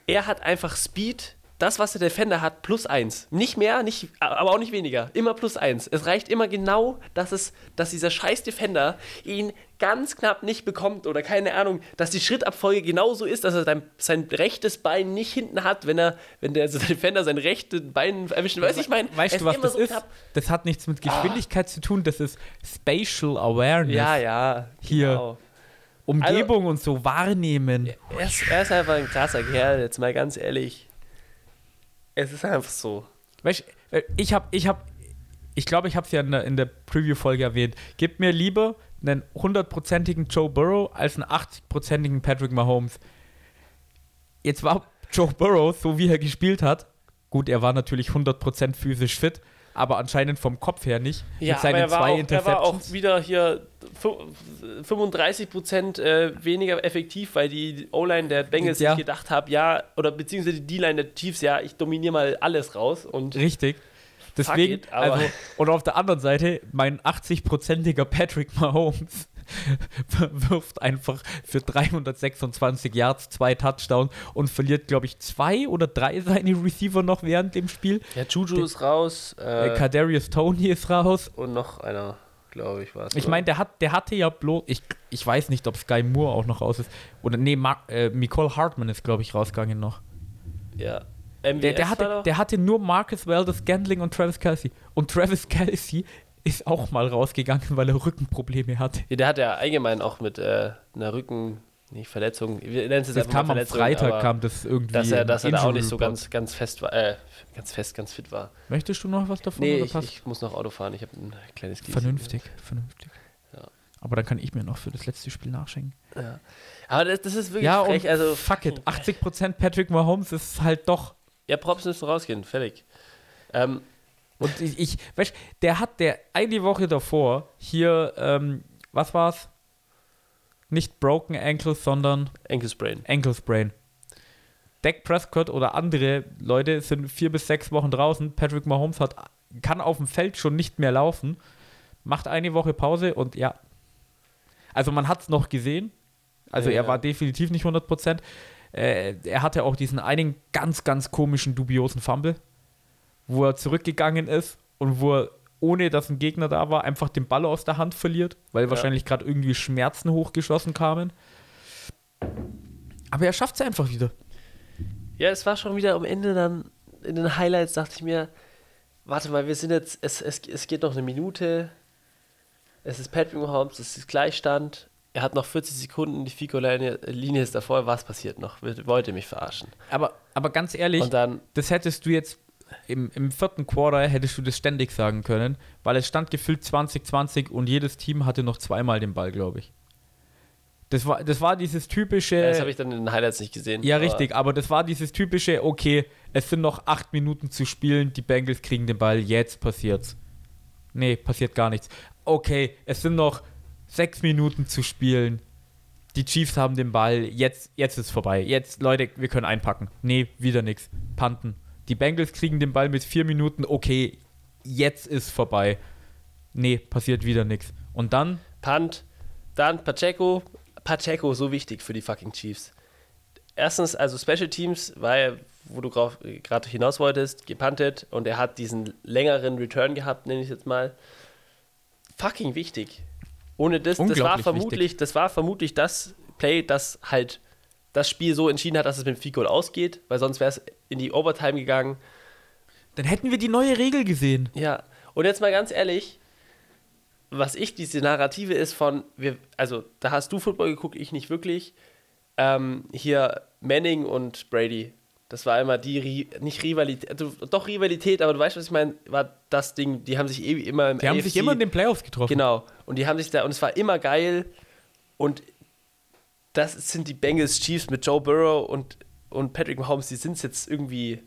[SPEAKER 2] er hat einfach Speed, das, was der Defender hat, plus eins. Nicht mehr, nicht, aber auch nicht weniger. Immer plus eins. Es reicht immer genau, dass, es, dass dieser scheiß Defender ihn ganz knapp nicht bekommt oder keine Ahnung, dass die Schrittabfolge genauso ist, dass er sein, sein rechtes Bein nicht hinten hat, wenn er, wenn der, also der Defender sein rechtes Bein erwischt. Weißt du, ich meine,
[SPEAKER 1] Weißt du, was das ist? Das hat nichts mit Geschwindigkeit zu tun, das ist Spatial Awareness.
[SPEAKER 2] Ja, ja.
[SPEAKER 1] Hier.
[SPEAKER 2] Genau.
[SPEAKER 1] Umgebung und so wahrnehmen.
[SPEAKER 2] Er ist, er ist einfach ein krasser Kerl, jetzt mal ganz ehrlich. Es ist einfach so.
[SPEAKER 1] Weißt du, ich habe, ich habe, ich glaube, ich habe es ja in der, in der Preview-Folge erwähnt. Gib mir lieber einen hundertprozentigen Joe Burrow als einen 80-prozentigen Patrick Mahomes. Jetzt war Joe Burrow, so wie er gespielt hat, gut, er war natürlich 100% physisch fit, aber anscheinend vom Kopf her nicht.
[SPEAKER 2] Ja,
[SPEAKER 1] mit seinen
[SPEAKER 2] aber er war,
[SPEAKER 1] zwei
[SPEAKER 2] auch, er war auch wieder hier 35% äh, weniger effektiv, weil die O-Line der Bengals
[SPEAKER 1] Ja.
[SPEAKER 2] sich gedacht hat, ja, oder beziehungsweise die D-Line der Chiefs, ja, ich dominiere mal alles raus und
[SPEAKER 1] Richtig. Deswegen,
[SPEAKER 2] it,
[SPEAKER 1] also, und auf der anderen Seite, mein 80-prozentiger Patrick Mahomes (laughs) wirft einfach für 326 Yards zwei Touchdowns und verliert, glaube ich, zwei oder drei seine Receiver noch während dem Spiel.
[SPEAKER 2] ja, Juju ist raus
[SPEAKER 1] äh, Kadarius Tony ist raus.
[SPEAKER 2] und noch einer, glaube ich, war es.
[SPEAKER 1] Ich meine, der, hat, der hatte ja bloß, ich, ich weiß nicht, ob Sky Moore auch noch raus ist. Oder nee, Mar äh, Nicole Hartman ist, glaube ich, rausgegangen noch.
[SPEAKER 2] ja.
[SPEAKER 1] Der,
[SPEAKER 2] MVS
[SPEAKER 1] der,
[SPEAKER 2] war
[SPEAKER 1] hatte, der hatte nur Marcus Valdez, Gandling und Travis Kelsey. Und Travis Kelsey ist auch mal rausgegangen, weil er Rückenprobleme hatte.
[SPEAKER 2] ja, der hat ja allgemein auch mit äh, einer Rücken, nicht Verletzung, wir nennen es jetzt
[SPEAKER 1] Das kam am Freitag, kam das irgendwie.
[SPEAKER 2] dass er, dass er da auch nicht so ganz, ganz fest war, äh, ganz fest, ganz fit war.
[SPEAKER 1] Möchtest du noch was davon?
[SPEAKER 2] Nee, ich, ich muss noch Auto fahren, ich habe ein kleines Gießen.
[SPEAKER 1] vernünftig, vernünftig.
[SPEAKER 2] Ja.
[SPEAKER 1] Aber dann kann ich mir noch für das letzte Spiel nachschenken.
[SPEAKER 2] Ja. Aber das, das ist wirklich
[SPEAKER 1] Ja,
[SPEAKER 2] frech.
[SPEAKER 1] und
[SPEAKER 2] Also,
[SPEAKER 1] fuck it. 80% Patrick Mahomes ist halt doch
[SPEAKER 2] ja, Props müssen rausgehen, fertig. Ähm,
[SPEAKER 1] Und ich, ich weißt, der hat der eine Woche davor hier, ähm, was war's? Nicht Broken Ankle, sondern
[SPEAKER 2] Ankle Sprain.
[SPEAKER 1] Ankle Sprain. Dak Prescott oder andere Leute sind vier bis sechs Wochen draußen. Patrick Mahomes hat, kann auf dem Feld schon nicht mehr laufen, macht eine Woche Pause und ja. Also man hat es noch gesehen. Also
[SPEAKER 2] Ja,
[SPEAKER 1] er war
[SPEAKER 2] ja.
[SPEAKER 1] definitiv nicht 100%. Äh, er hatte auch diesen einen ganz, ganz komischen, dubiosen Fumble, wo er zurückgegangen ist und wo er, ohne dass ein Gegner da war, einfach den Ball aus der Hand verliert, weil
[SPEAKER 2] Ja.
[SPEAKER 1] wahrscheinlich gerade irgendwie Schmerzen hochgeschossen kamen. Aber er schafft es einfach wieder.
[SPEAKER 2] Ja, es war schon wieder am Ende dann in den Highlights, dachte ich mir, warte mal, wir sind jetzt, es, es, es geht noch eine Minute. Es ist Patrick Mahomes, es ist Gleichstand. Er hat noch 40 Sekunden, die Fico-Linie Linie ist davor. Was passiert noch? Will- Wollt ihr mich verarschen?
[SPEAKER 1] Aber, aber ganz ehrlich,
[SPEAKER 2] Und dann,
[SPEAKER 1] das hättest du jetzt im, im vierten Quarter hättest du das ständig sagen können, weil es stand gefüllt 2020 und jedes Team hatte noch zweimal den Ball, glaube ich. Das war, das war dieses typische.
[SPEAKER 2] das habe ich dann in den Highlights nicht gesehen.
[SPEAKER 1] ja,
[SPEAKER 2] aber-
[SPEAKER 1] richtig, aber das war dieses typische, okay, es sind noch acht Minuten zu spielen, die Bengals kriegen den Ball, jetzt passiert's. Nee, passiert gar nichts. Okay, es sind noch sechs Minuten zu spielen. Die Chiefs haben den Ball, jetzt, jetzt ist vorbei. Jetzt, Leute, wir können einpacken. Nee, wieder nichts. Panten. Die Bengals kriegen den Ball mit vier Minuten, okay, jetzt ist vorbei. Nee, passiert wieder nichts. Und dann,
[SPEAKER 2] Punt, dann Pacheco. Pacheco, so wichtig für die fucking Chiefs. Erstens, also Special Teams, weil, wo du gerade hinaus wolltest, gepuntet und er hat diesen längeren Return gehabt, nenne ich es jetzt mal. Fucking wichtig. Ohne das, das war vermutlich,
[SPEAKER 1] wichtig.
[SPEAKER 2] das war vermutlich das Play, das halt das Spiel so entschieden hat, dass es mit dem Goal ausgeht, weil sonst wäre es in die Overtime gegangen.
[SPEAKER 1] dann hätten wir die neue Regel gesehen.
[SPEAKER 2] Ja, und jetzt mal ganz ehrlich, was ich diese Narrative ist von, wir, also da hast du Football geguckt, ich nicht wirklich. Ähm, hier Manning und Brady, das war immer die, nicht Rivalität, also, doch Rivalität, aber du weißt, was ich meine, war das Ding, die haben sich eh immer im
[SPEAKER 1] Die haben sich
[SPEAKER 2] AFC
[SPEAKER 1] immer in den Playoffs getroffen.
[SPEAKER 2] Genau. Und die haben sich da, und es war immer geil. Und das sind die Bengals Chiefs mit Joe Burrow und, und Patrick Mahomes, die sind es jetzt irgendwie.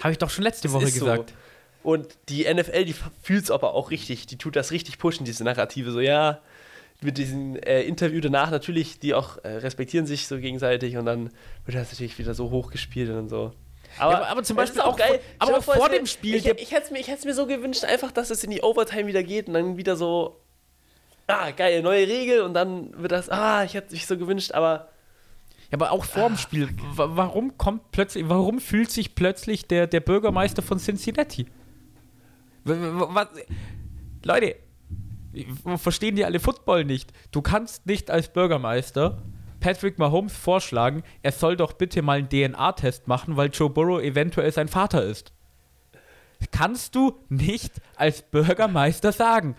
[SPEAKER 1] Habe ich doch schon letzte Woche
[SPEAKER 2] ist so.
[SPEAKER 1] gesagt.
[SPEAKER 2] Und die NFL, die fühlt es aber auch richtig, die tut das richtig pushen, diese Narrative. So, ja, mit diesem äh, Interview danach natürlich, die auch äh, respektieren sich so gegenseitig und dann wird das natürlich wieder so hochgespielt und so.
[SPEAKER 1] Ja, aber- aber zum Beispiel
[SPEAKER 2] ist
[SPEAKER 1] auch
[SPEAKER 2] geil.
[SPEAKER 1] vor- aber auch vor
[SPEAKER 2] wär-
[SPEAKER 1] dem Spiel,
[SPEAKER 2] Ich,
[SPEAKER 1] der-
[SPEAKER 2] ich hätte es mir, ich mir so gewünscht, einfach, dass es in die Overtime wieder geht und dann wieder so, ah, geil, neue Regel und dann wird das, ah, ich hätte es mich so gewünscht, aber
[SPEAKER 1] Ja, aber auch vor dem
[SPEAKER 2] Ah,
[SPEAKER 1] Spiel. Wa- Warum kommt plötzlich, warum fühlt sich plötzlich der, der Bürgermeister von Cincinnati? Was? Leute, verstehen die alle Football nicht? Du kannst nicht als Bürgermeister Patrick Mahomes vorschlagen, er soll doch bitte mal einen DNA-Test machen, weil Joe Burrow eventuell sein Vater ist. Kannst du nicht als Bürgermeister sagen.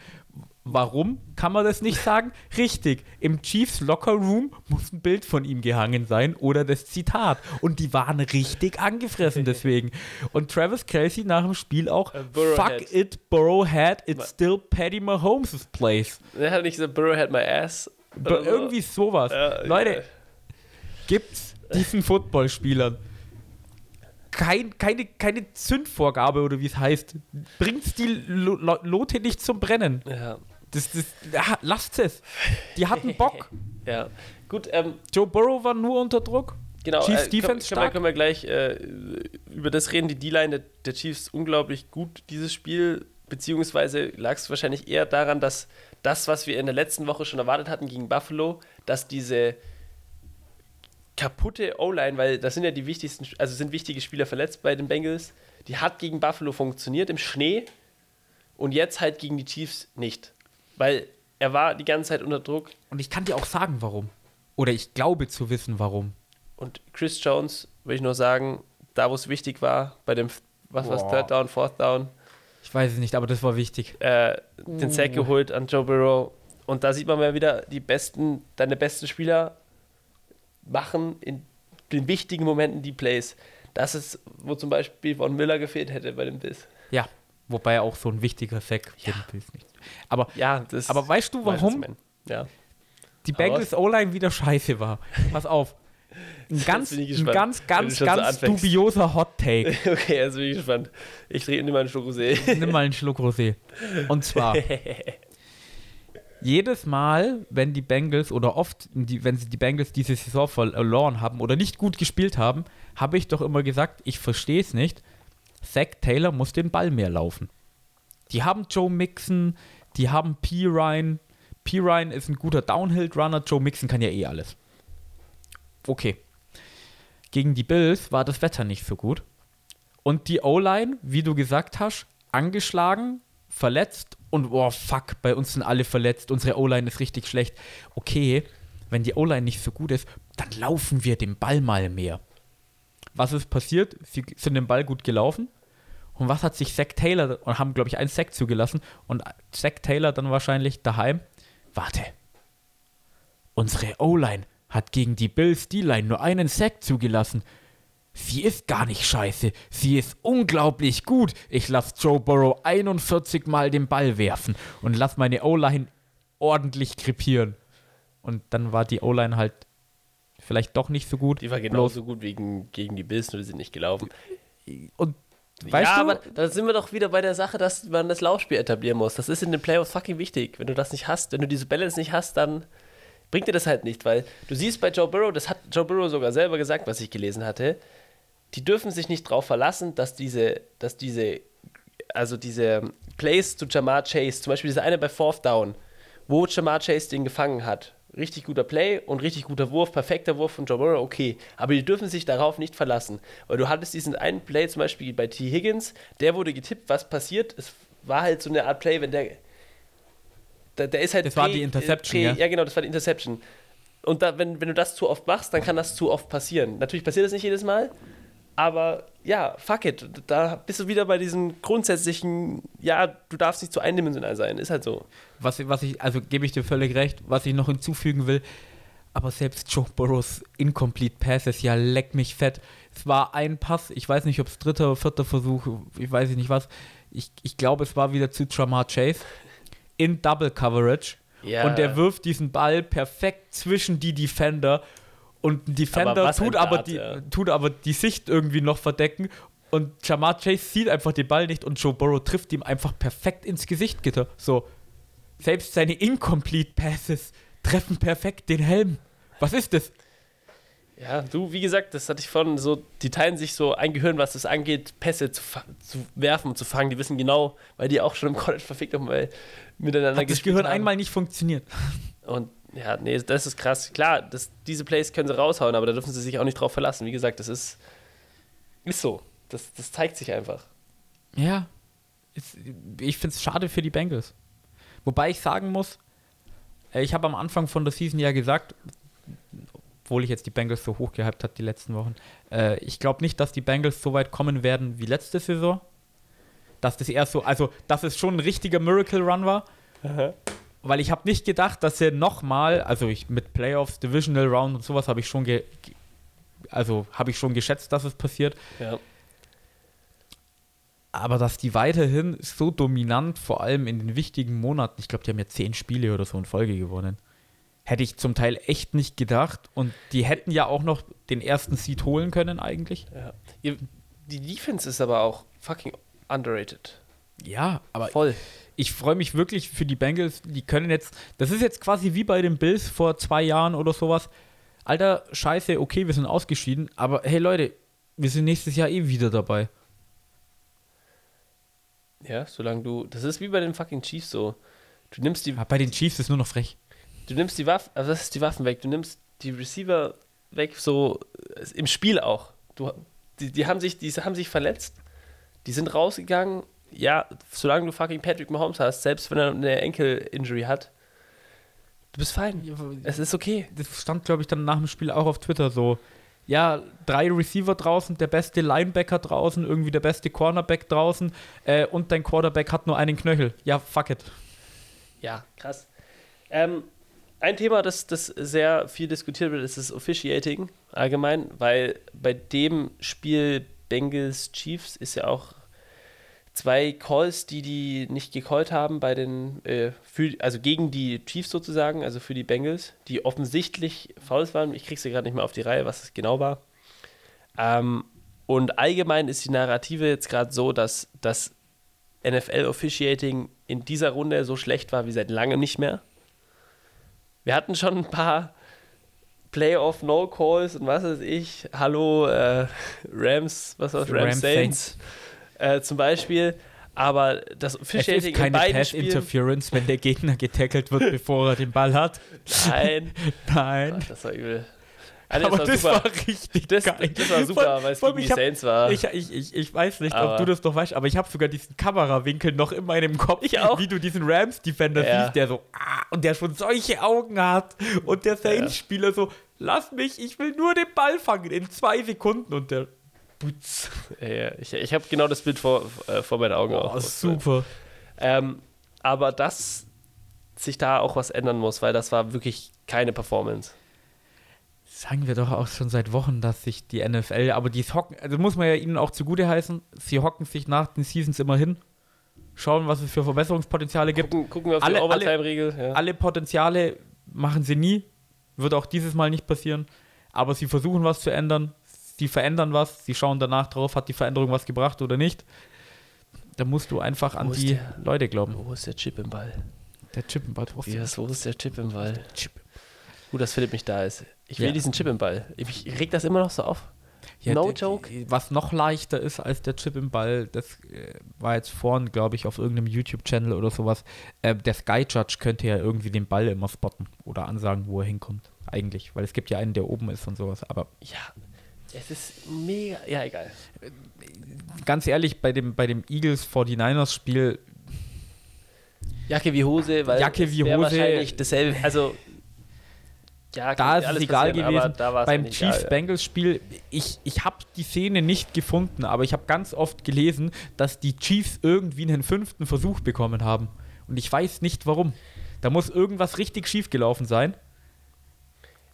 [SPEAKER 1] Warum kann man das nicht sagen? (laughs) Richtig, im Chiefs Locker Room muss ein Bild von ihm gehangen sein oder das Zitat. Und die waren richtig angefressen deswegen. Und Travis Kelsey nach dem Spiel auch,
[SPEAKER 2] Äh,
[SPEAKER 1] fuck it, Burrow had, it's still Patty Mahomes' place.
[SPEAKER 2] Er hat nicht gesagt, Burrow had my ass.
[SPEAKER 1] B
[SPEAKER 2] oder so.
[SPEAKER 1] irgendwie sowas.
[SPEAKER 2] Ja,
[SPEAKER 1] Leute,
[SPEAKER 2] ja.
[SPEAKER 1] gibt's diesen Footballspielern kein, keine, keine Zündvorgabe oder wie es heißt. Bringt's die Lo Lo Lote nicht zum Brennen.
[SPEAKER 2] Ja,
[SPEAKER 1] Das, das, ja, lasst es. Die hatten Bock. (laughs)
[SPEAKER 2] ja. Gut, ähm,
[SPEAKER 1] Joe Burrow war nur unter Druck.
[SPEAKER 2] genau.
[SPEAKER 1] Chiefs
[SPEAKER 2] äh,
[SPEAKER 1] Defense
[SPEAKER 2] können, können, können wir gleich äh, über das reden. Die D-Line der, der Chiefs unglaublich gut, dieses Spiel. Beziehungsweise lag es wahrscheinlich eher daran, dass das, was wir in der letzten Woche schon erwartet hatten gegen Buffalo, dass diese kaputte O-Line, weil das sind ja die wichtigsten, also sind wichtige Spieler verletzt bei den Bengals, die hat gegen Buffalo funktioniert im Schnee und jetzt halt gegen die Chiefs nicht. Weil er war die ganze Zeit unter Druck
[SPEAKER 1] Und ich kann dir auch sagen, warum. Oder ich glaube zu wissen, warum.
[SPEAKER 2] und Chris Jones, will ich nur sagen, da wo es wichtig war, bei dem, was
[SPEAKER 1] Boah.
[SPEAKER 2] Third Down, Fourth Down,
[SPEAKER 1] Ich weiß es nicht, aber das war wichtig.
[SPEAKER 2] äh, den Sack geholt an Joe Burrow. Und da sieht man mal wieder, die besten, deine besten Spieler machen in den wichtigen Momenten die Plays. Das ist, wo zum Beispiel Von Miller gefehlt hätte bei dem Biss.
[SPEAKER 1] Ja, wobei auch so ein wichtiger Sack
[SPEAKER 2] Ja.
[SPEAKER 1] nicht. Aber,
[SPEAKER 2] Ja, das
[SPEAKER 1] aber weißt du, warum.
[SPEAKER 2] Ja.
[SPEAKER 1] die Bengals O-Line wieder scheiße war? Pass auf. Ein (laughs) ganz, ein ganz, ganz,
[SPEAKER 2] so
[SPEAKER 1] ganz
[SPEAKER 2] anfängst.
[SPEAKER 1] dubioser Hot Take. (laughs)
[SPEAKER 2] Okay, jetzt bin ich gespannt. Ich drehe immer einen Schluck Rosé.
[SPEAKER 1] Nimm mal einen Schluck Rosé. Und zwar, (laughs) jedes Mal, wenn die Bengals oder oft, die, wenn sie die Bengals diese Saison verloren haben oder nicht gut gespielt haben, habe ich doch immer gesagt, ich verstehe es nicht. Zach Taylor muss den Ball mehr laufen. Die haben Joe Mixon, die haben P. Ryan. P. Ryan ist ein guter Downhill-Runner, Joe Mixon kann ja eh alles. Okay. Gegen die Bills war das Wetter nicht so gut. Und die O-Line, wie du gesagt hast, angeschlagen, verletzt und oh fuck, bei uns sind alle verletzt, unsere O-Line ist richtig schlecht. Okay, wenn die O-Line nicht so gut ist, dann laufen wir den Ball mal mehr. Was ist passiert? Sie sind den Ball gut gelaufen. Und was hat sich Zach Taylor und haben, glaube ich, einen Sack zugelassen und Zach Taylor dann wahrscheinlich daheim. Warte. Unsere O-Line hat gegen die Bills D-Line nur einen Sack zugelassen. Sie ist gar nicht scheiße. Sie ist unglaublich gut. Ich lasse Joe Burrow 41 Mal den Ball werfen und lass meine O-Line ordentlich krepieren. Und dann war die O-Line halt vielleicht doch nicht so gut.
[SPEAKER 2] Die war genauso gut wegen, gegen die Bills, nur die sind nicht gelaufen.
[SPEAKER 1] Und weißt
[SPEAKER 2] ja,
[SPEAKER 1] du,
[SPEAKER 2] aber da sind wir doch wieder bei der Sache, dass man das Laufspiel etablieren muss. Das ist in den Playoffs fucking wichtig. Wenn du das nicht hast, wenn du diese Balance nicht hast, dann bringt dir das halt nicht, weil du siehst bei Joe Burrow, das hat Joe Burrow sogar selber gesagt, was ich gelesen hatte, die dürfen sich nicht darauf verlassen, dass diese, dass diese, also diese Plays zu Jamar Chase, zum Beispiel dieser eine bei Fourth Down, wo Jamar Chase den gefangen hat. Richtig guter Play und richtig guter Wurf, perfekter Wurf von Joe Burrow, okay. Aber die dürfen sich darauf nicht verlassen. Weil du hattest diesen einen Play zum Beispiel bei T. Higgins, der wurde getippt, was passiert. Es war halt so eine Art Play, wenn der. Der, der ist halt.
[SPEAKER 1] Das war die Interception, ja?
[SPEAKER 2] ja? genau, das war die Interception. Und da, wenn, wenn du das zu oft machst, dann kann das zu oft passieren. Natürlich passiert das nicht jedes Mal, aber ja, fuck it. Da bist du wieder bei diesem grundsätzlichen, ja, du darfst nicht zu eindimensional sein. Ist halt so.
[SPEAKER 1] was, was ich, also gebe ich dir völlig recht, was ich noch hinzufügen will, aber selbst Joe Burrows Incomplete Passes, ja, leck mich fett. Es war ein Pass, ich weiß nicht, ob es dritter oder vierter Versuch, ich weiß nicht was. Ich, ich glaube, es war wieder zu Jamar Chase in Double Coverage.
[SPEAKER 2] Ja.
[SPEAKER 1] Und der wirft diesen Ball perfekt zwischen die Defender. Und ein Defender
[SPEAKER 2] Aber
[SPEAKER 1] tut, aber
[SPEAKER 2] Dart,
[SPEAKER 1] die,
[SPEAKER 2] ja.
[SPEAKER 1] tut aber die Sicht irgendwie noch verdecken. Und Jamar Chase sieht einfach den Ball nicht und Joe Burrow trifft ihm einfach perfekt ins Gesicht, Gitter. So. Selbst seine Incomplete Passes treffen perfekt den Helm. Was ist das?
[SPEAKER 2] Ja, du, wie gesagt, das hatte ich von so, die teilen sich so ein Gehirn, was das angeht, Pässe zu, zu werfen und zu fangen. Die wissen genau, weil die auch schon im College verfickt haben, weil miteinander
[SPEAKER 1] Hat das
[SPEAKER 2] gespielt
[SPEAKER 1] Gehirn
[SPEAKER 2] haben.
[SPEAKER 1] einmal nicht funktioniert.
[SPEAKER 2] Und Ja, nee, das ist krass. Klar, das, diese Plays können sie raushauen, aber da dürfen sie sich auch nicht drauf verlassen. Wie gesagt, das ist, ist so. Das, das zeigt sich einfach.
[SPEAKER 1] Ja. Ich finde es schade für die Bengals. Wobei ich sagen muss, äh, ich habe am Anfang von der Season ja gesagt, obwohl ich jetzt die Bengals so hochgehypt hat die letzten Wochen, äh, ich glaube nicht, dass die Bengals so weit kommen werden wie letzte Saison. Dass das erst so, also dass es schon ein richtiger Miracle Run war. Weil ich habe nicht gedacht, dass er nochmal, also ich mit Playoffs, Divisional Round und sowas habe ich schon ge, also habe ich schon geschätzt, dass es passiert.
[SPEAKER 2] Ja.
[SPEAKER 1] Aber dass die weiterhin so dominant, vor allem in den wichtigen Monaten, ich glaube, die haben ja zehn Spiele oder so in Folge gewonnen, hätte ich zum Teil echt nicht gedacht. Und die hätten ja auch noch den ersten Seed holen können eigentlich.
[SPEAKER 2] ja. Die Defense ist aber auch fucking underrated.
[SPEAKER 1] Ja, aber
[SPEAKER 2] Voll.
[SPEAKER 1] ich freue mich wirklich für die Bengals. Die können jetzt, das ist jetzt quasi wie bei den Bills vor zwei Jahren oder sowas. Alter, scheiße, okay, wir sind ausgeschieden, aber hey Leute, wir sind nächstes Jahr eh wieder dabei.
[SPEAKER 2] Ja, solange du. Das ist wie bei den fucking Chiefs so. Du nimmst die,
[SPEAKER 1] Ja, bei den Chiefs ist nur noch frech.
[SPEAKER 2] du nimmst die Waffen, also das ist die Waffen weg. Du nimmst die Receiver weg, so im Spiel auch. Du, die, die haben sich, die haben sich verletzt. Die sind rausgegangen. Ja, solange du fucking Patrick Mahomes hast, selbst wenn er eine Enkel-Injury hat, du bist fein. Es ist okay.
[SPEAKER 1] das stand, glaube ich, dann nach dem Spiel auch auf Twitter so. Ja, drei Receiver draußen, der beste Linebacker draußen, irgendwie der beste Cornerback draußen äh, und dein Quarterback hat nur einen Knöchel. Ja, fuck it.
[SPEAKER 2] Ja, krass. Ähm, ein Thema, das, das sehr viel diskutiert wird, ist das Officiating allgemein, weil bei dem Spiel Bengals Chiefs ist ja auch zwei Calls, die die nicht gecallt haben bei den, äh, für, also gegen die Chiefs sozusagen, also für die Bengals, die offensichtlich Fouls waren. Ich kriege sie gerade nicht mehr auf die Reihe, was es genau war. Ähm, und allgemein ist die Narrative jetzt gerade so, dass das NFL-Officiating in dieser Runde so schlecht war wie seit langem nicht mehr. Wir hatten schon ein paar Playoff-No-Calls und was weiß ich. Hallo, äh, Rams, was war's? Rams,
[SPEAKER 1] Rams
[SPEAKER 2] Saints äh, zum Beispiel. Aber das Officiating
[SPEAKER 1] ist
[SPEAKER 2] in
[SPEAKER 1] keine
[SPEAKER 2] beiden
[SPEAKER 1] Pass
[SPEAKER 2] Spielen.
[SPEAKER 1] Interference, wenn der Gegner getackelt wird, (laughs) bevor er den Ball hat.
[SPEAKER 2] Nein, (laughs)
[SPEAKER 1] Nein.
[SPEAKER 2] Ach, das war übel. Nee,
[SPEAKER 1] Aber
[SPEAKER 2] das
[SPEAKER 1] das
[SPEAKER 2] war
[SPEAKER 1] war
[SPEAKER 2] super.
[SPEAKER 1] richtig
[SPEAKER 2] Das,
[SPEAKER 1] geil.
[SPEAKER 2] das war super, weil es gegen die Saints war.
[SPEAKER 1] Ich, ich, ich, ich weiß nicht,
[SPEAKER 2] Aber-
[SPEAKER 1] ob du das noch weißt, aber ich habe sogar diesen Kamerawinkel noch in meinem Kopf,
[SPEAKER 2] Ich auch.
[SPEAKER 1] wie du diesen Rams-Defender
[SPEAKER 2] Ja.
[SPEAKER 1] siehst, der so, ah, und der schon solche Augen hat und der Saints-Spieler so, lass mich, ich will nur den Ball fangen in zwei Sekunden und der Putz.
[SPEAKER 2] Ja, ich ich habe genau das Bild vor, äh, vor meinen Augen auch.
[SPEAKER 1] Oh, super.
[SPEAKER 2] Ähm, aber dass sich da auch was ändern muss, weil das war wirklich keine Performance.
[SPEAKER 1] Sagen wir doch auch schon seit Wochen, dass sich die NFL, aber die hocken, also muss man ja ihnen auch zugute heißen, sie hocken sich nach den Seasons immer hin, schauen, was es für Verbesserungspotenziale gibt.
[SPEAKER 2] Gucken, gucken wir auf
[SPEAKER 1] Alle-
[SPEAKER 2] die Overtime-Regel. Ja.
[SPEAKER 1] Alle Potenziale machen sie nie, wird auch dieses Mal nicht passieren, aber sie versuchen was zu ändern, sie verändern was, sie schauen danach drauf, hat die Veränderung was gebracht oder nicht. Da musst du einfach an
[SPEAKER 2] Wo
[SPEAKER 1] die
[SPEAKER 2] der?
[SPEAKER 1] Leute glauben.
[SPEAKER 2] Wo ist der Chip im Ball?
[SPEAKER 1] Der Chip im Ball. Wo ist
[SPEAKER 2] Wie
[SPEAKER 1] der
[SPEAKER 2] ist, wo ist der Chip im Ball?
[SPEAKER 1] Chip?
[SPEAKER 2] Gut, dass Philipp nicht da ist. Ich will
[SPEAKER 1] Ja.
[SPEAKER 2] diesen Chip im Ball. Ich, reg das immer noch so auf. No
[SPEAKER 1] der-
[SPEAKER 2] joke.
[SPEAKER 1] Was noch leichter ist als der Chip im Ball, das äh, war jetzt vorhin, glaube ich, auf irgendeinem YouTube-Channel oder sowas. Äh, der Sky Judge könnte ja irgendwie den Ball immer spotten oder ansagen, wo er hinkommt. Eigentlich, weil es gibt ja einen, der oben ist und sowas. Aber
[SPEAKER 2] Ja, es ist mega. Ja, egal.
[SPEAKER 1] ganz ehrlich, bei dem, bei dem Eagles 49ers Spiel,
[SPEAKER 2] Jacke wie Hose, weil
[SPEAKER 1] Jacke wie Hose.
[SPEAKER 2] wahrscheinlich dasselbe. Also, ja,
[SPEAKER 1] da ist es egal gewesen. Beim
[SPEAKER 2] nicht egal, ja.
[SPEAKER 1] Chiefs-Bengals-Spiel, ich, ich habe die Szene nicht gefunden, aber ich habe ganz oft gelesen, dass die Chiefs irgendwie einen fünften Versuch bekommen haben. Und ich weiß nicht warum. Da muss irgendwas richtig schief gelaufen sein.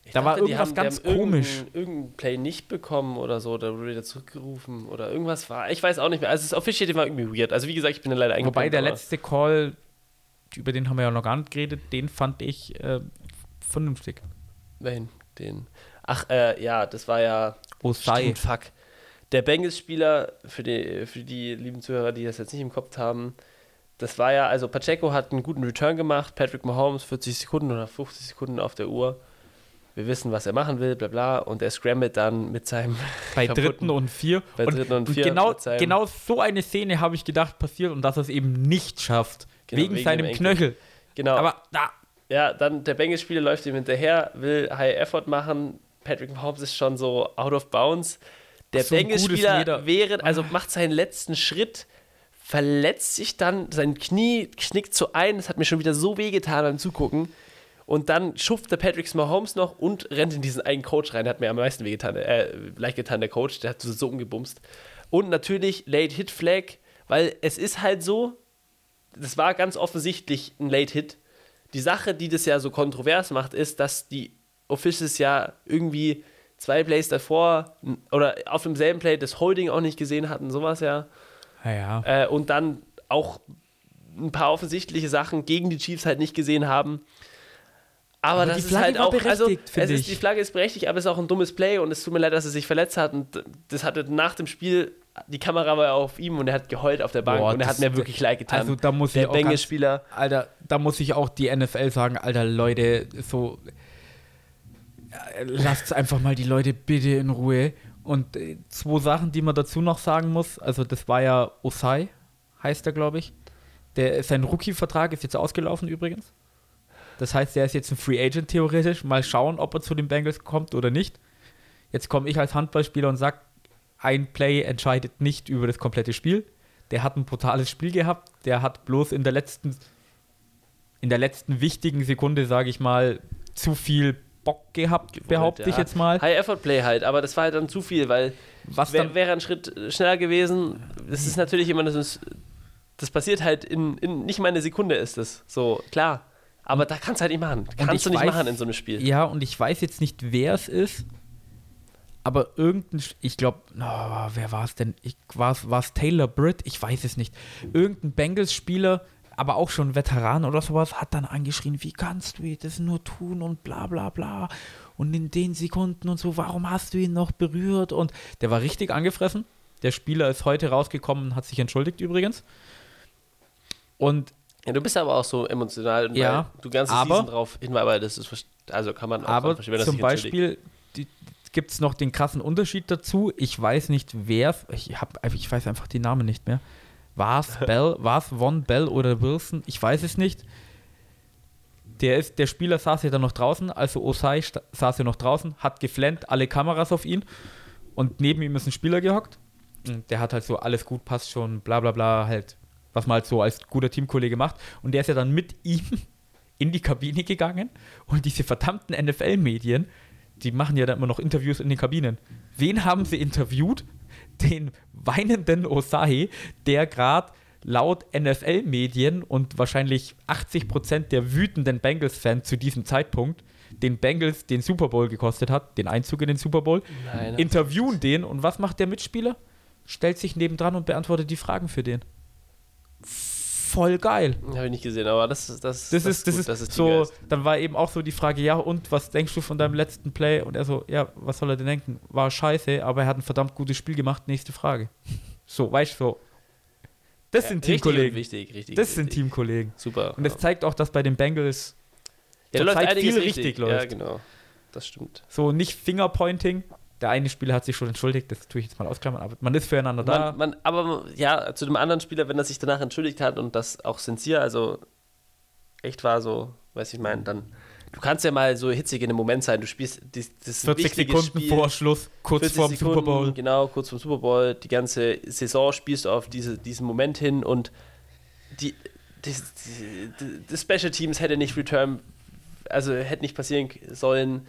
[SPEAKER 2] Ich
[SPEAKER 1] Da war
[SPEAKER 2] dachte, die
[SPEAKER 1] irgendwas
[SPEAKER 2] haben-
[SPEAKER 1] ganz
[SPEAKER 2] haben
[SPEAKER 1] komisch.
[SPEAKER 2] Irgendein, irgendein Play nicht bekommen oder so, da wurde wieder zurückgerufen oder irgendwas war. Ich weiß auch nicht mehr. Also, das Officiating war irgendwie weird. Also, wie gesagt, ich bin leider eingepennt.
[SPEAKER 1] Wobei der letzte Call, über den haben wir ja noch gar nicht geredet, den fand ich äh, vernünftig.
[SPEAKER 2] Welchen? Den. Ach, äh, ja, das war ja.
[SPEAKER 1] Osai.
[SPEAKER 2] Stimmt, fuck. Der Bengals-Spieler, für die, für die lieben Zuhörer, die das jetzt nicht im Kopf haben, das war ja, also Pacheco hat einen guten Return gemacht, Patrick Mahomes 40 Sekunden oder 50 Sekunden auf der Uhr. Wir wissen, was er machen will, bla bla. Und er scrambled dann mit seinem.
[SPEAKER 1] Bei (laughs)
[SPEAKER 2] kaputten-
[SPEAKER 1] dritten und vier.
[SPEAKER 2] bei dritten und vier
[SPEAKER 1] genau, genau so eine Szene habe ich gedacht passiert und dass er es eben nicht schafft.
[SPEAKER 2] Genau,
[SPEAKER 1] wegen,
[SPEAKER 2] wegen
[SPEAKER 1] seinem. Knöchel.
[SPEAKER 2] Genau.
[SPEAKER 1] Aber da,
[SPEAKER 2] Ja, dann der Bengals-Spieler läuft ihm hinterher, will High Effort machen. Patrick Mahomes ist schon so out of bounds. Der
[SPEAKER 1] So
[SPEAKER 2] Bengals-Spieler während, also macht seinen letzten Schritt, verletzt sich dann, sein Knie knickt so ein. Das hat mir schon wieder so wehgetan beim Zugucken. Und dann schufft der Patrick Mahomes noch und rennt in diesen einen Coach rein. Hat mir am meisten wehgetan, äh, leicht getan, der Coach. Der hat so, so umgebumst. Und natürlich Late Hit Flag, weil es ist halt so, das war ganz offensichtlich ein Late Hit. Die Sache, die das ja so kontrovers macht, ist, dass die Officials ja irgendwie zwei Plays davor oder auf demselben Play das Holding auch nicht gesehen hatten, sowas ja.
[SPEAKER 1] Ja,
[SPEAKER 2] Äh, und dann auch ein paar offensichtliche Sachen gegen die Chiefs halt nicht gesehen haben. Aber,
[SPEAKER 1] Aber
[SPEAKER 2] das
[SPEAKER 1] die
[SPEAKER 2] ist
[SPEAKER 1] Flagge
[SPEAKER 2] halt
[SPEAKER 1] war
[SPEAKER 2] auch, also
[SPEAKER 1] berechtigt,
[SPEAKER 2] es
[SPEAKER 1] finde
[SPEAKER 2] ist,
[SPEAKER 1] ich.
[SPEAKER 2] die Flagge ist berechtigt, aber es ist auch ein dummes Play und es tut mir leid, dass er sich verletzt hat und das hatte nach dem Spiel, die Kamera war auf ihm und er hat geheult auf der Bank
[SPEAKER 1] Boah,
[SPEAKER 2] und er hat mir wirklich leid getan.
[SPEAKER 1] also da muss ich
[SPEAKER 2] der
[SPEAKER 1] auch ganz,
[SPEAKER 2] Bengals-Spieler,
[SPEAKER 1] Alter, da muss ich auch die NFL sagen, Alter, Leute, so äh, lasst einfach mal die Leute bitte in Ruhe. Und äh, zwei Sachen, die man dazu noch sagen muss, also das war ja Osai, heißt er, glaube ich. Der, sein Rookie-Vertrag ist jetzt ausgelaufen übrigens. Das heißt, er ist jetzt ein Free Agent theoretisch. Mal schauen, ob er zu den Bengals kommt oder nicht. Jetzt komme ich als Handballspieler und sage, ein Play entscheidet nicht über das komplette Spiel. Der hat ein brutales Spiel gehabt. Der hat bloß in der letzten, in der letzten wichtigen Sekunde, sage ich mal, zu viel Bock gehabt, behaupte ich
[SPEAKER 2] ja.
[SPEAKER 1] jetzt mal.
[SPEAKER 2] High-Effort-Play halt, aber das war halt dann zu viel, weil
[SPEAKER 1] Was
[SPEAKER 2] wär,
[SPEAKER 1] dann,
[SPEAKER 2] wäre ein Schritt schneller gewesen. Das ist natürlich immer, das, ist, das passiert halt in, in, nicht mal eine Sekunde ist das, so, klar. Aber da kannst du halt nicht machen. Kannst du nicht
[SPEAKER 1] weiß-
[SPEAKER 2] machen in so einem Spiel.
[SPEAKER 1] ja, und ich weiß jetzt nicht, wer es ist, aber irgendein, ich glaube, wer war es denn? War es Taylor Britt? Ich weiß es nicht. Irgendein Bengals-Spieler, aber auch schon Veteran oder sowas, hat dann angeschrien, wie kannst du das nur tun und bla bla bla. Und in den Sekunden und so, warum hast du ihn noch berührt? Und der war richtig angefressen. Der Spieler ist heute rausgekommen und hat sich entschuldigt übrigens. Und
[SPEAKER 2] Ja, du bist aber auch so emotional, weil
[SPEAKER 1] Ja,
[SPEAKER 2] du ganze
[SPEAKER 1] aber-
[SPEAKER 2] Season drauf hinarbeitest. Das ist, also kann man auch
[SPEAKER 1] Aber
[SPEAKER 2] verstehen, wenn das
[SPEAKER 1] zum. Beispiel gibt es noch den krassen Unterschied dazu. Ich weiß nicht, wer, ich, hab, ich weiß einfach die Namen nicht mehr. War es (laughs) Bell, war es Von Bell oder Wilson? Ich weiß es nicht. Der, ist, der Spieler saß ja dann noch draußen, also Osai saß ja noch draußen, hat geflennt, alle Kameras auf ihn und neben ihm ist ein Spieler gehockt. Und der hat halt so, alles gut, passt schon, bla bla bla, halt, was man halt so als guter Teamkollege macht. Und der ist ja dann mit ihm (laughs) in die Kabine gegangen und diese verdammten NFL-Medien, die machen ja dann immer noch Interviews in den Kabinen. Wen haben sie interviewt? Den weinenden Osai, der gerade laut NFL-Medien und wahrscheinlich 80% der wütenden Bengals-Fans zu diesem Zeitpunkt den Bengals den Super Bowl gekostet hat, den Einzug in den Super Bowl,
[SPEAKER 2] Nein,
[SPEAKER 1] interviewen den und was macht der Mitspieler? Stellt sich nebendran und beantwortet die Fragen für den. Voll geil.
[SPEAKER 2] Habe ich nicht gesehen, aber das, ist- das,
[SPEAKER 1] Das, ist, das
[SPEAKER 2] gut,
[SPEAKER 1] ist, so, dann war eben auch so die Frage, ja, und was denkst du von deinem letzten Play? Und er so, ja, was soll er denn denken? War scheiße, aber er hat ein verdammt gutes Spiel gemacht, nächste Frage. So, weißt du, so. Das sind
[SPEAKER 2] Richtig und
[SPEAKER 1] Teamkollegen.
[SPEAKER 2] Wichtig, richtig.
[SPEAKER 1] Das sind
[SPEAKER 2] wichtig.
[SPEAKER 1] Teamkollegen.
[SPEAKER 2] Super.
[SPEAKER 1] Und das zeigt auch, dass bei den Bengals
[SPEAKER 2] ja, da läuft
[SPEAKER 1] viel richtig läuft.
[SPEAKER 2] Ja, genau. Das stimmt.
[SPEAKER 1] so nicht Fingerpointing. Der eine Spieler hat sich schon entschuldigt, das tue ich jetzt mal ausklammern, aber man ist füreinander da.
[SPEAKER 2] Man, man, aber ja, zu dem anderen Spieler, wenn er sich danach entschuldigt hat und das auch sincere, also echt war so, weiß ich meine, dann. Du kannst ja mal so hitzig in dem Moment sein. Du spielst das, das
[SPEAKER 1] 40
[SPEAKER 2] wichtige
[SPEAKER 1] Sekunden
[SPEAKER 2] Spiel,
[SPEAKER 1] vor Schluss, kurz
[SPEAKER 2] 40
[SPEAKER 1] vorm
[SPEAKER 2] Sekunden,
[SPEAKER 1] Super Bowl.
[SPEAKER 2] Genau, kurz vorm Super Bowl. Die ganze Saison spielst du auf diese, diesen Moment hin und die, die, die, die Special Teams hätte nicht return, also hätte nicht passieren sollen.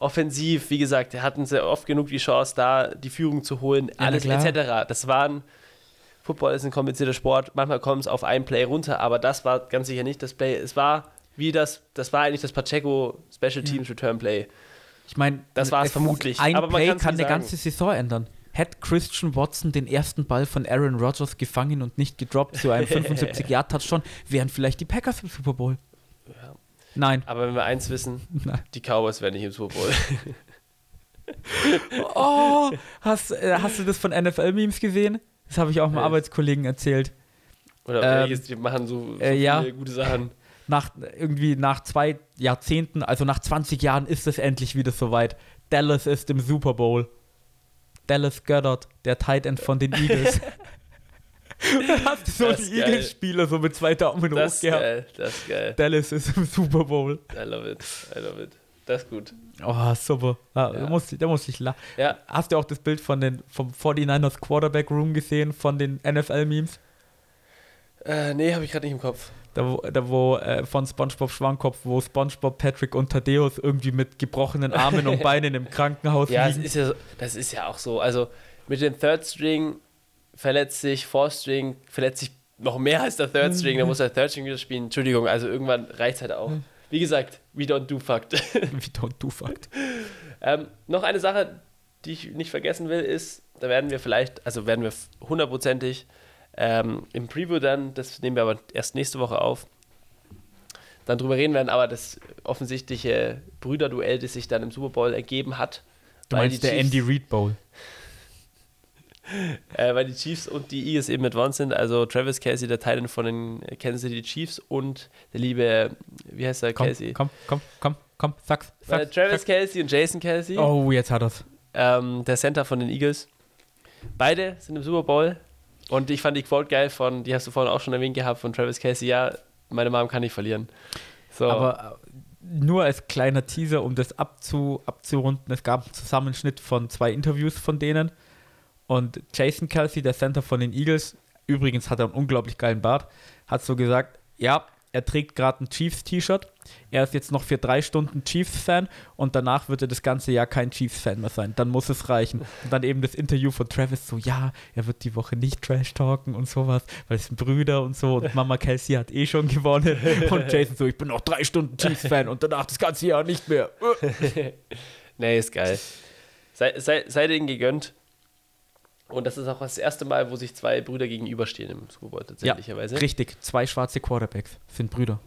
[SPEAKER 2] Offensiv, wie gesagt, hatten sie oft genug die Chance, da die Führung zu holen,
[SPEAKER 1] na
[SPEAKER 2] alles etc. Das waren, Football ist ein komplizierter Sport, manchmal kommt es auf ein Play runter, aber das war ganz sicher nicht das Play. Es war wie das, das war eigentlich das Pacheco Special Teams Return Play.
[SPEAKER 1] Ich meine,
[SPEAKER 2] Das war's vermutlich,
[SPEAKER 1] Ein
[SPEAKER 2] aber
[SPEAKER 1] Play kann eine
[SPEAKER 2] sagen.
[SPEAKER 1] ganze Saison ändern. Hätte Christian Watson den ersten Ball von Aaron Rodgers gefangen und nicht gedroppt zu einem (laughs) 75-Yard-Touchdown, wären vielleicht die Packers im Super Bowl. Nein.
[SPEAKER 2] Aber wenn wir eins wissen, (laughs)
[SPEAKER 1] Nein.
[SPEAKER 2] die Cowboys werden nicht im Super Bowl. (laughs)
[SPEAKER 1] Oh, hast, äh, hast du das von NFL-Memes gesehen? Das habe ich auch einem
[SPEAKER 2] Nee.
[SPEAKER 1] Arbeitskollegen erzählt.
[SPEAKER 2] Oder
[SPEAKER 1] Ähm,
[SPEAKER 2] die machen so, so
[SPEAKER 1] äh, ja.
[SPEAKER 2] viele gute Sachen.
[SPEAKER 1] Nach, irgendwie nach zwei Jahrzehnten, also nach 20 Jahren ist es endlich wieder soweit. Dallas ist im Super Bowl. Dallas Goddard, der Tight End von den (laughs) Eagles. Dann hast du so
[SPEAKER 2] Das geil.
[SPEAKER 1] Eagles-Spieler so mit zwei Daumen
[SPEAKER 2] Das
[SPEAKER 1] hoch gehabt.
[SPEAKER 2] geil, das ist geil.
[SPEAKER 1] Dallas ist im Super Bowl.
[SPEAKER 2] I love it, I love it. Das ist gut.
[SPEAKER 1] Oh, super. Da,
[SPEAKER 2] Ja.
[SPEAKER 1] muss, ich- da muss ich lachen.
[SPEAKER 2] Ja,
[SPEAKER 1] Hast du auch das Bild von den, vom 49ers Quarterback Room gesehen, von den NFL-Memes?
[SPEAKER 2] äh, nee, habe ich gerade nicht im Kopf.
[SPEAKER 1] Da wo, da wo äh, von SpongeBob Schwammkopf, wo SpongeBob, Patrick und Thaddeus irgendwie mit gebrochenen Armen und (laughs) Beinen im Krankenhaus
[SPEAKER 2] Ja, das
[SPEAKER 1] liegen.
[SPEAKER 2] ist ja, das ist ja auch so. Also mit dem Third String verletzt sich, Fourth String verletzt sich noch mehr als der Third String, da (laughs) muss der Third String wieder spielen. Entschuldigung, also irgendwann reicht halt auch. Wie gesagt, we don't do fucked. (laughs)
[SPEAKER 1] Wie don't do fucked.
[SPEAKER 2] ähm, noch eine Sache, die ich nicht vergessen will, ist, da werden wir vielleicht, also werden wir hundertprozentig ähm, im Preview dann, das nehmen wir aber erst nächste Woche auf, dann drüber reden werden, aber das offensichtliche Brüderduell, das sich dann im Super Bowl ergeben hat.
[SPEAKER 1] Du meinst der
[SPEAKER 2] Chiefs-
[SPEAKER 1] Andy Reid Bowl.
[SPEAKER 2] Äh, weil die Chiefs und die Eagles eben advanced sind. Also Travis Casey, der Titan von den Kansas City Chiefs und der liebe, wie heißt der
[SPEAKER 1] Komm,
[SPEAKER 2] Casey?
[SPEAKER 1] komm, komm, komm, komm, sag's,
[SPEAKER 2] Äh,
[SPEAKER 1] sag's.
[SPEAKER 2] Travis
[SPEAKER 1] sag's.
[SPEAKER 2] Casey und Jason Casey,
[SPEAKER 1] Oh, jetzt hat er's.
[SPEAKER 2] ähm, der Center von den Eagles. Beide sind im Super Bowl und ich fand die Quote geil von, die hast du vorhin auch schon erwähnt gehabt, von Travis Casey, ja, meine Mom kann nicht verlieren. So,
[SPEAKER 1] Aber äh, nur als kleiner Teaser, um das abzu, abzurunden, es gab einen Zusammenschnitt von zwei Interviews von denen. Und Jason Kelsey, der Center von den Eagles, übrigens hat er einen unglaublich geilen Bart, hat so gesagt, ja, er trägt gerade ein Chiefs-T-Shirt. Er ist jetzt noch für drei Stunden Chiefs-Fan und danach wird er das ganze Jahr kein Chiefs-Fan mehr sein. Dann muss es reichen. Und dann eben das Interview von Travis so, ja, er wird die Woche nicht Trash-talken und sowas, weil es sind Brüder und so und Mama Kelsey hat eh schon gewonnen. Und Jason so, ich bin noch drei Stunden Chiefs-Fan und danach das ganze Jahr nicht mehr. (laughs)
[SPEAKER 2] nee, ist geil. Sei, sei, sei denen gegönnt. Und das ist auch das erste Mal, wo sich zwei Brüder gegenüberstehen im Super Bowl tatsächlicherweise.
[SPEAKER 1] Richtig, zwei schwarze Quarterbacks sind Brüder.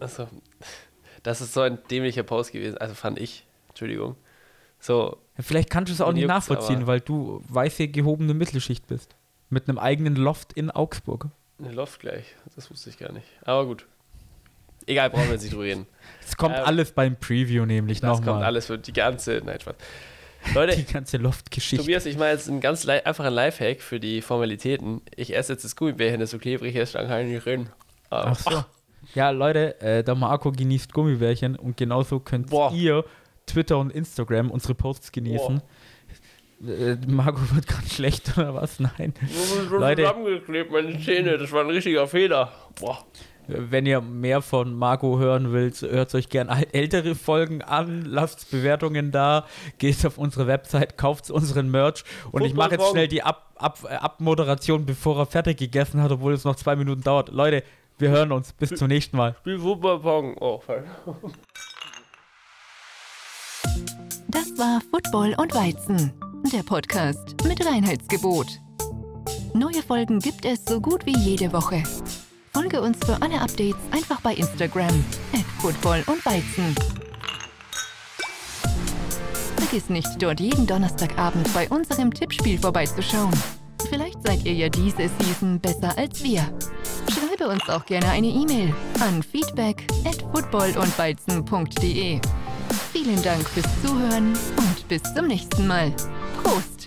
[SPEAKER 2] Achso. Das ist so ein dämlicher Post gewesen. Also fand ich. Entschuldigung. So,
[SPEAKER 1] Ja, vielleicht kannst du es auch nicht nachvollziehen, weil du weiße gehobene Mittelschicht bist. Mit einem eigenen Loft in Augsburg.
[SPEAKER 2] eine Loft gleich. Das wusste ich gar nicht. Aber gut. Egal, brauchen wir jetzt nicht drüber reden.
[SPEAKER 1] Es kommt
[SPEAKER 2] Ähm,
[SPEAKER 1] alles beim Preview nämlich
[SPEAKER 2] Das kommt
[SPEAKER 1] nochmal.
[SPEAKER 2] alles für die ganze. Nein, Spaß. Leute,
[SPEAKER 1] Die ganze Loft-Geschichte.
[SPEAKER 2] Tobias, ich mache jetzt einen ganz einfachen Lifehack für die Formalitäten. Ich esse jetzt das Gummibärchen, das so klebrig ist, dann kann ich nicht reden. Ah,
[SPEAKER 1] Ach so. Ja, Leute, äh, der Marco genießt Gummibärchen und genauso könnt
[SPEAKER 2] Boah.
[SPEAKER 1] ihr Twitter und Instagram unsere Posts genießen. Äh, Marco wird gerade schlecht oder was? Nein. Leute.
[SPEAKER 2] zusammengeklebt, meine Zähne. Das war ein richtiger Fehler. Boah.
[SPEAKER 1] Wenn ihr mehr von Marco hören wollt, hört euch gern ältere Folgen an, lasst Bewertungen da, geht auf unsere Website, kauft unseren Merch und ich mache jetzt
[SPEAKER 2] Football-Pong.
[SPEAKER 1] schnell die Ab Ab Abmoderation, bevor er fertig gegessen hat, obwohl es noch zwei Minuten dauert. Leute, wir hören uns. Bis zum nächsten Mal.
[SPEAKER 2] Spiel Fußballpong. Oh.
[SPEAKER 3] Das war Football und Weizen, der Podcast mit Reinheitsgebot. Neue Folgen gibt es so gut wie jede Woche. Folge uns für alle Updates einfach bei Instagram at Football und Weizen. Vergiss nicht, dort jeden Donnerstagabend bei unserem Tippspiel vorbeizuschauen. Vielleicht seid ihr ja diese Season besser als wir. Schreibe uns auch gerne eine E-Mail an feedback at footballundweizen.de. Vielen Dank fürs Zuhören und bis zum nächsten Mal. Prost!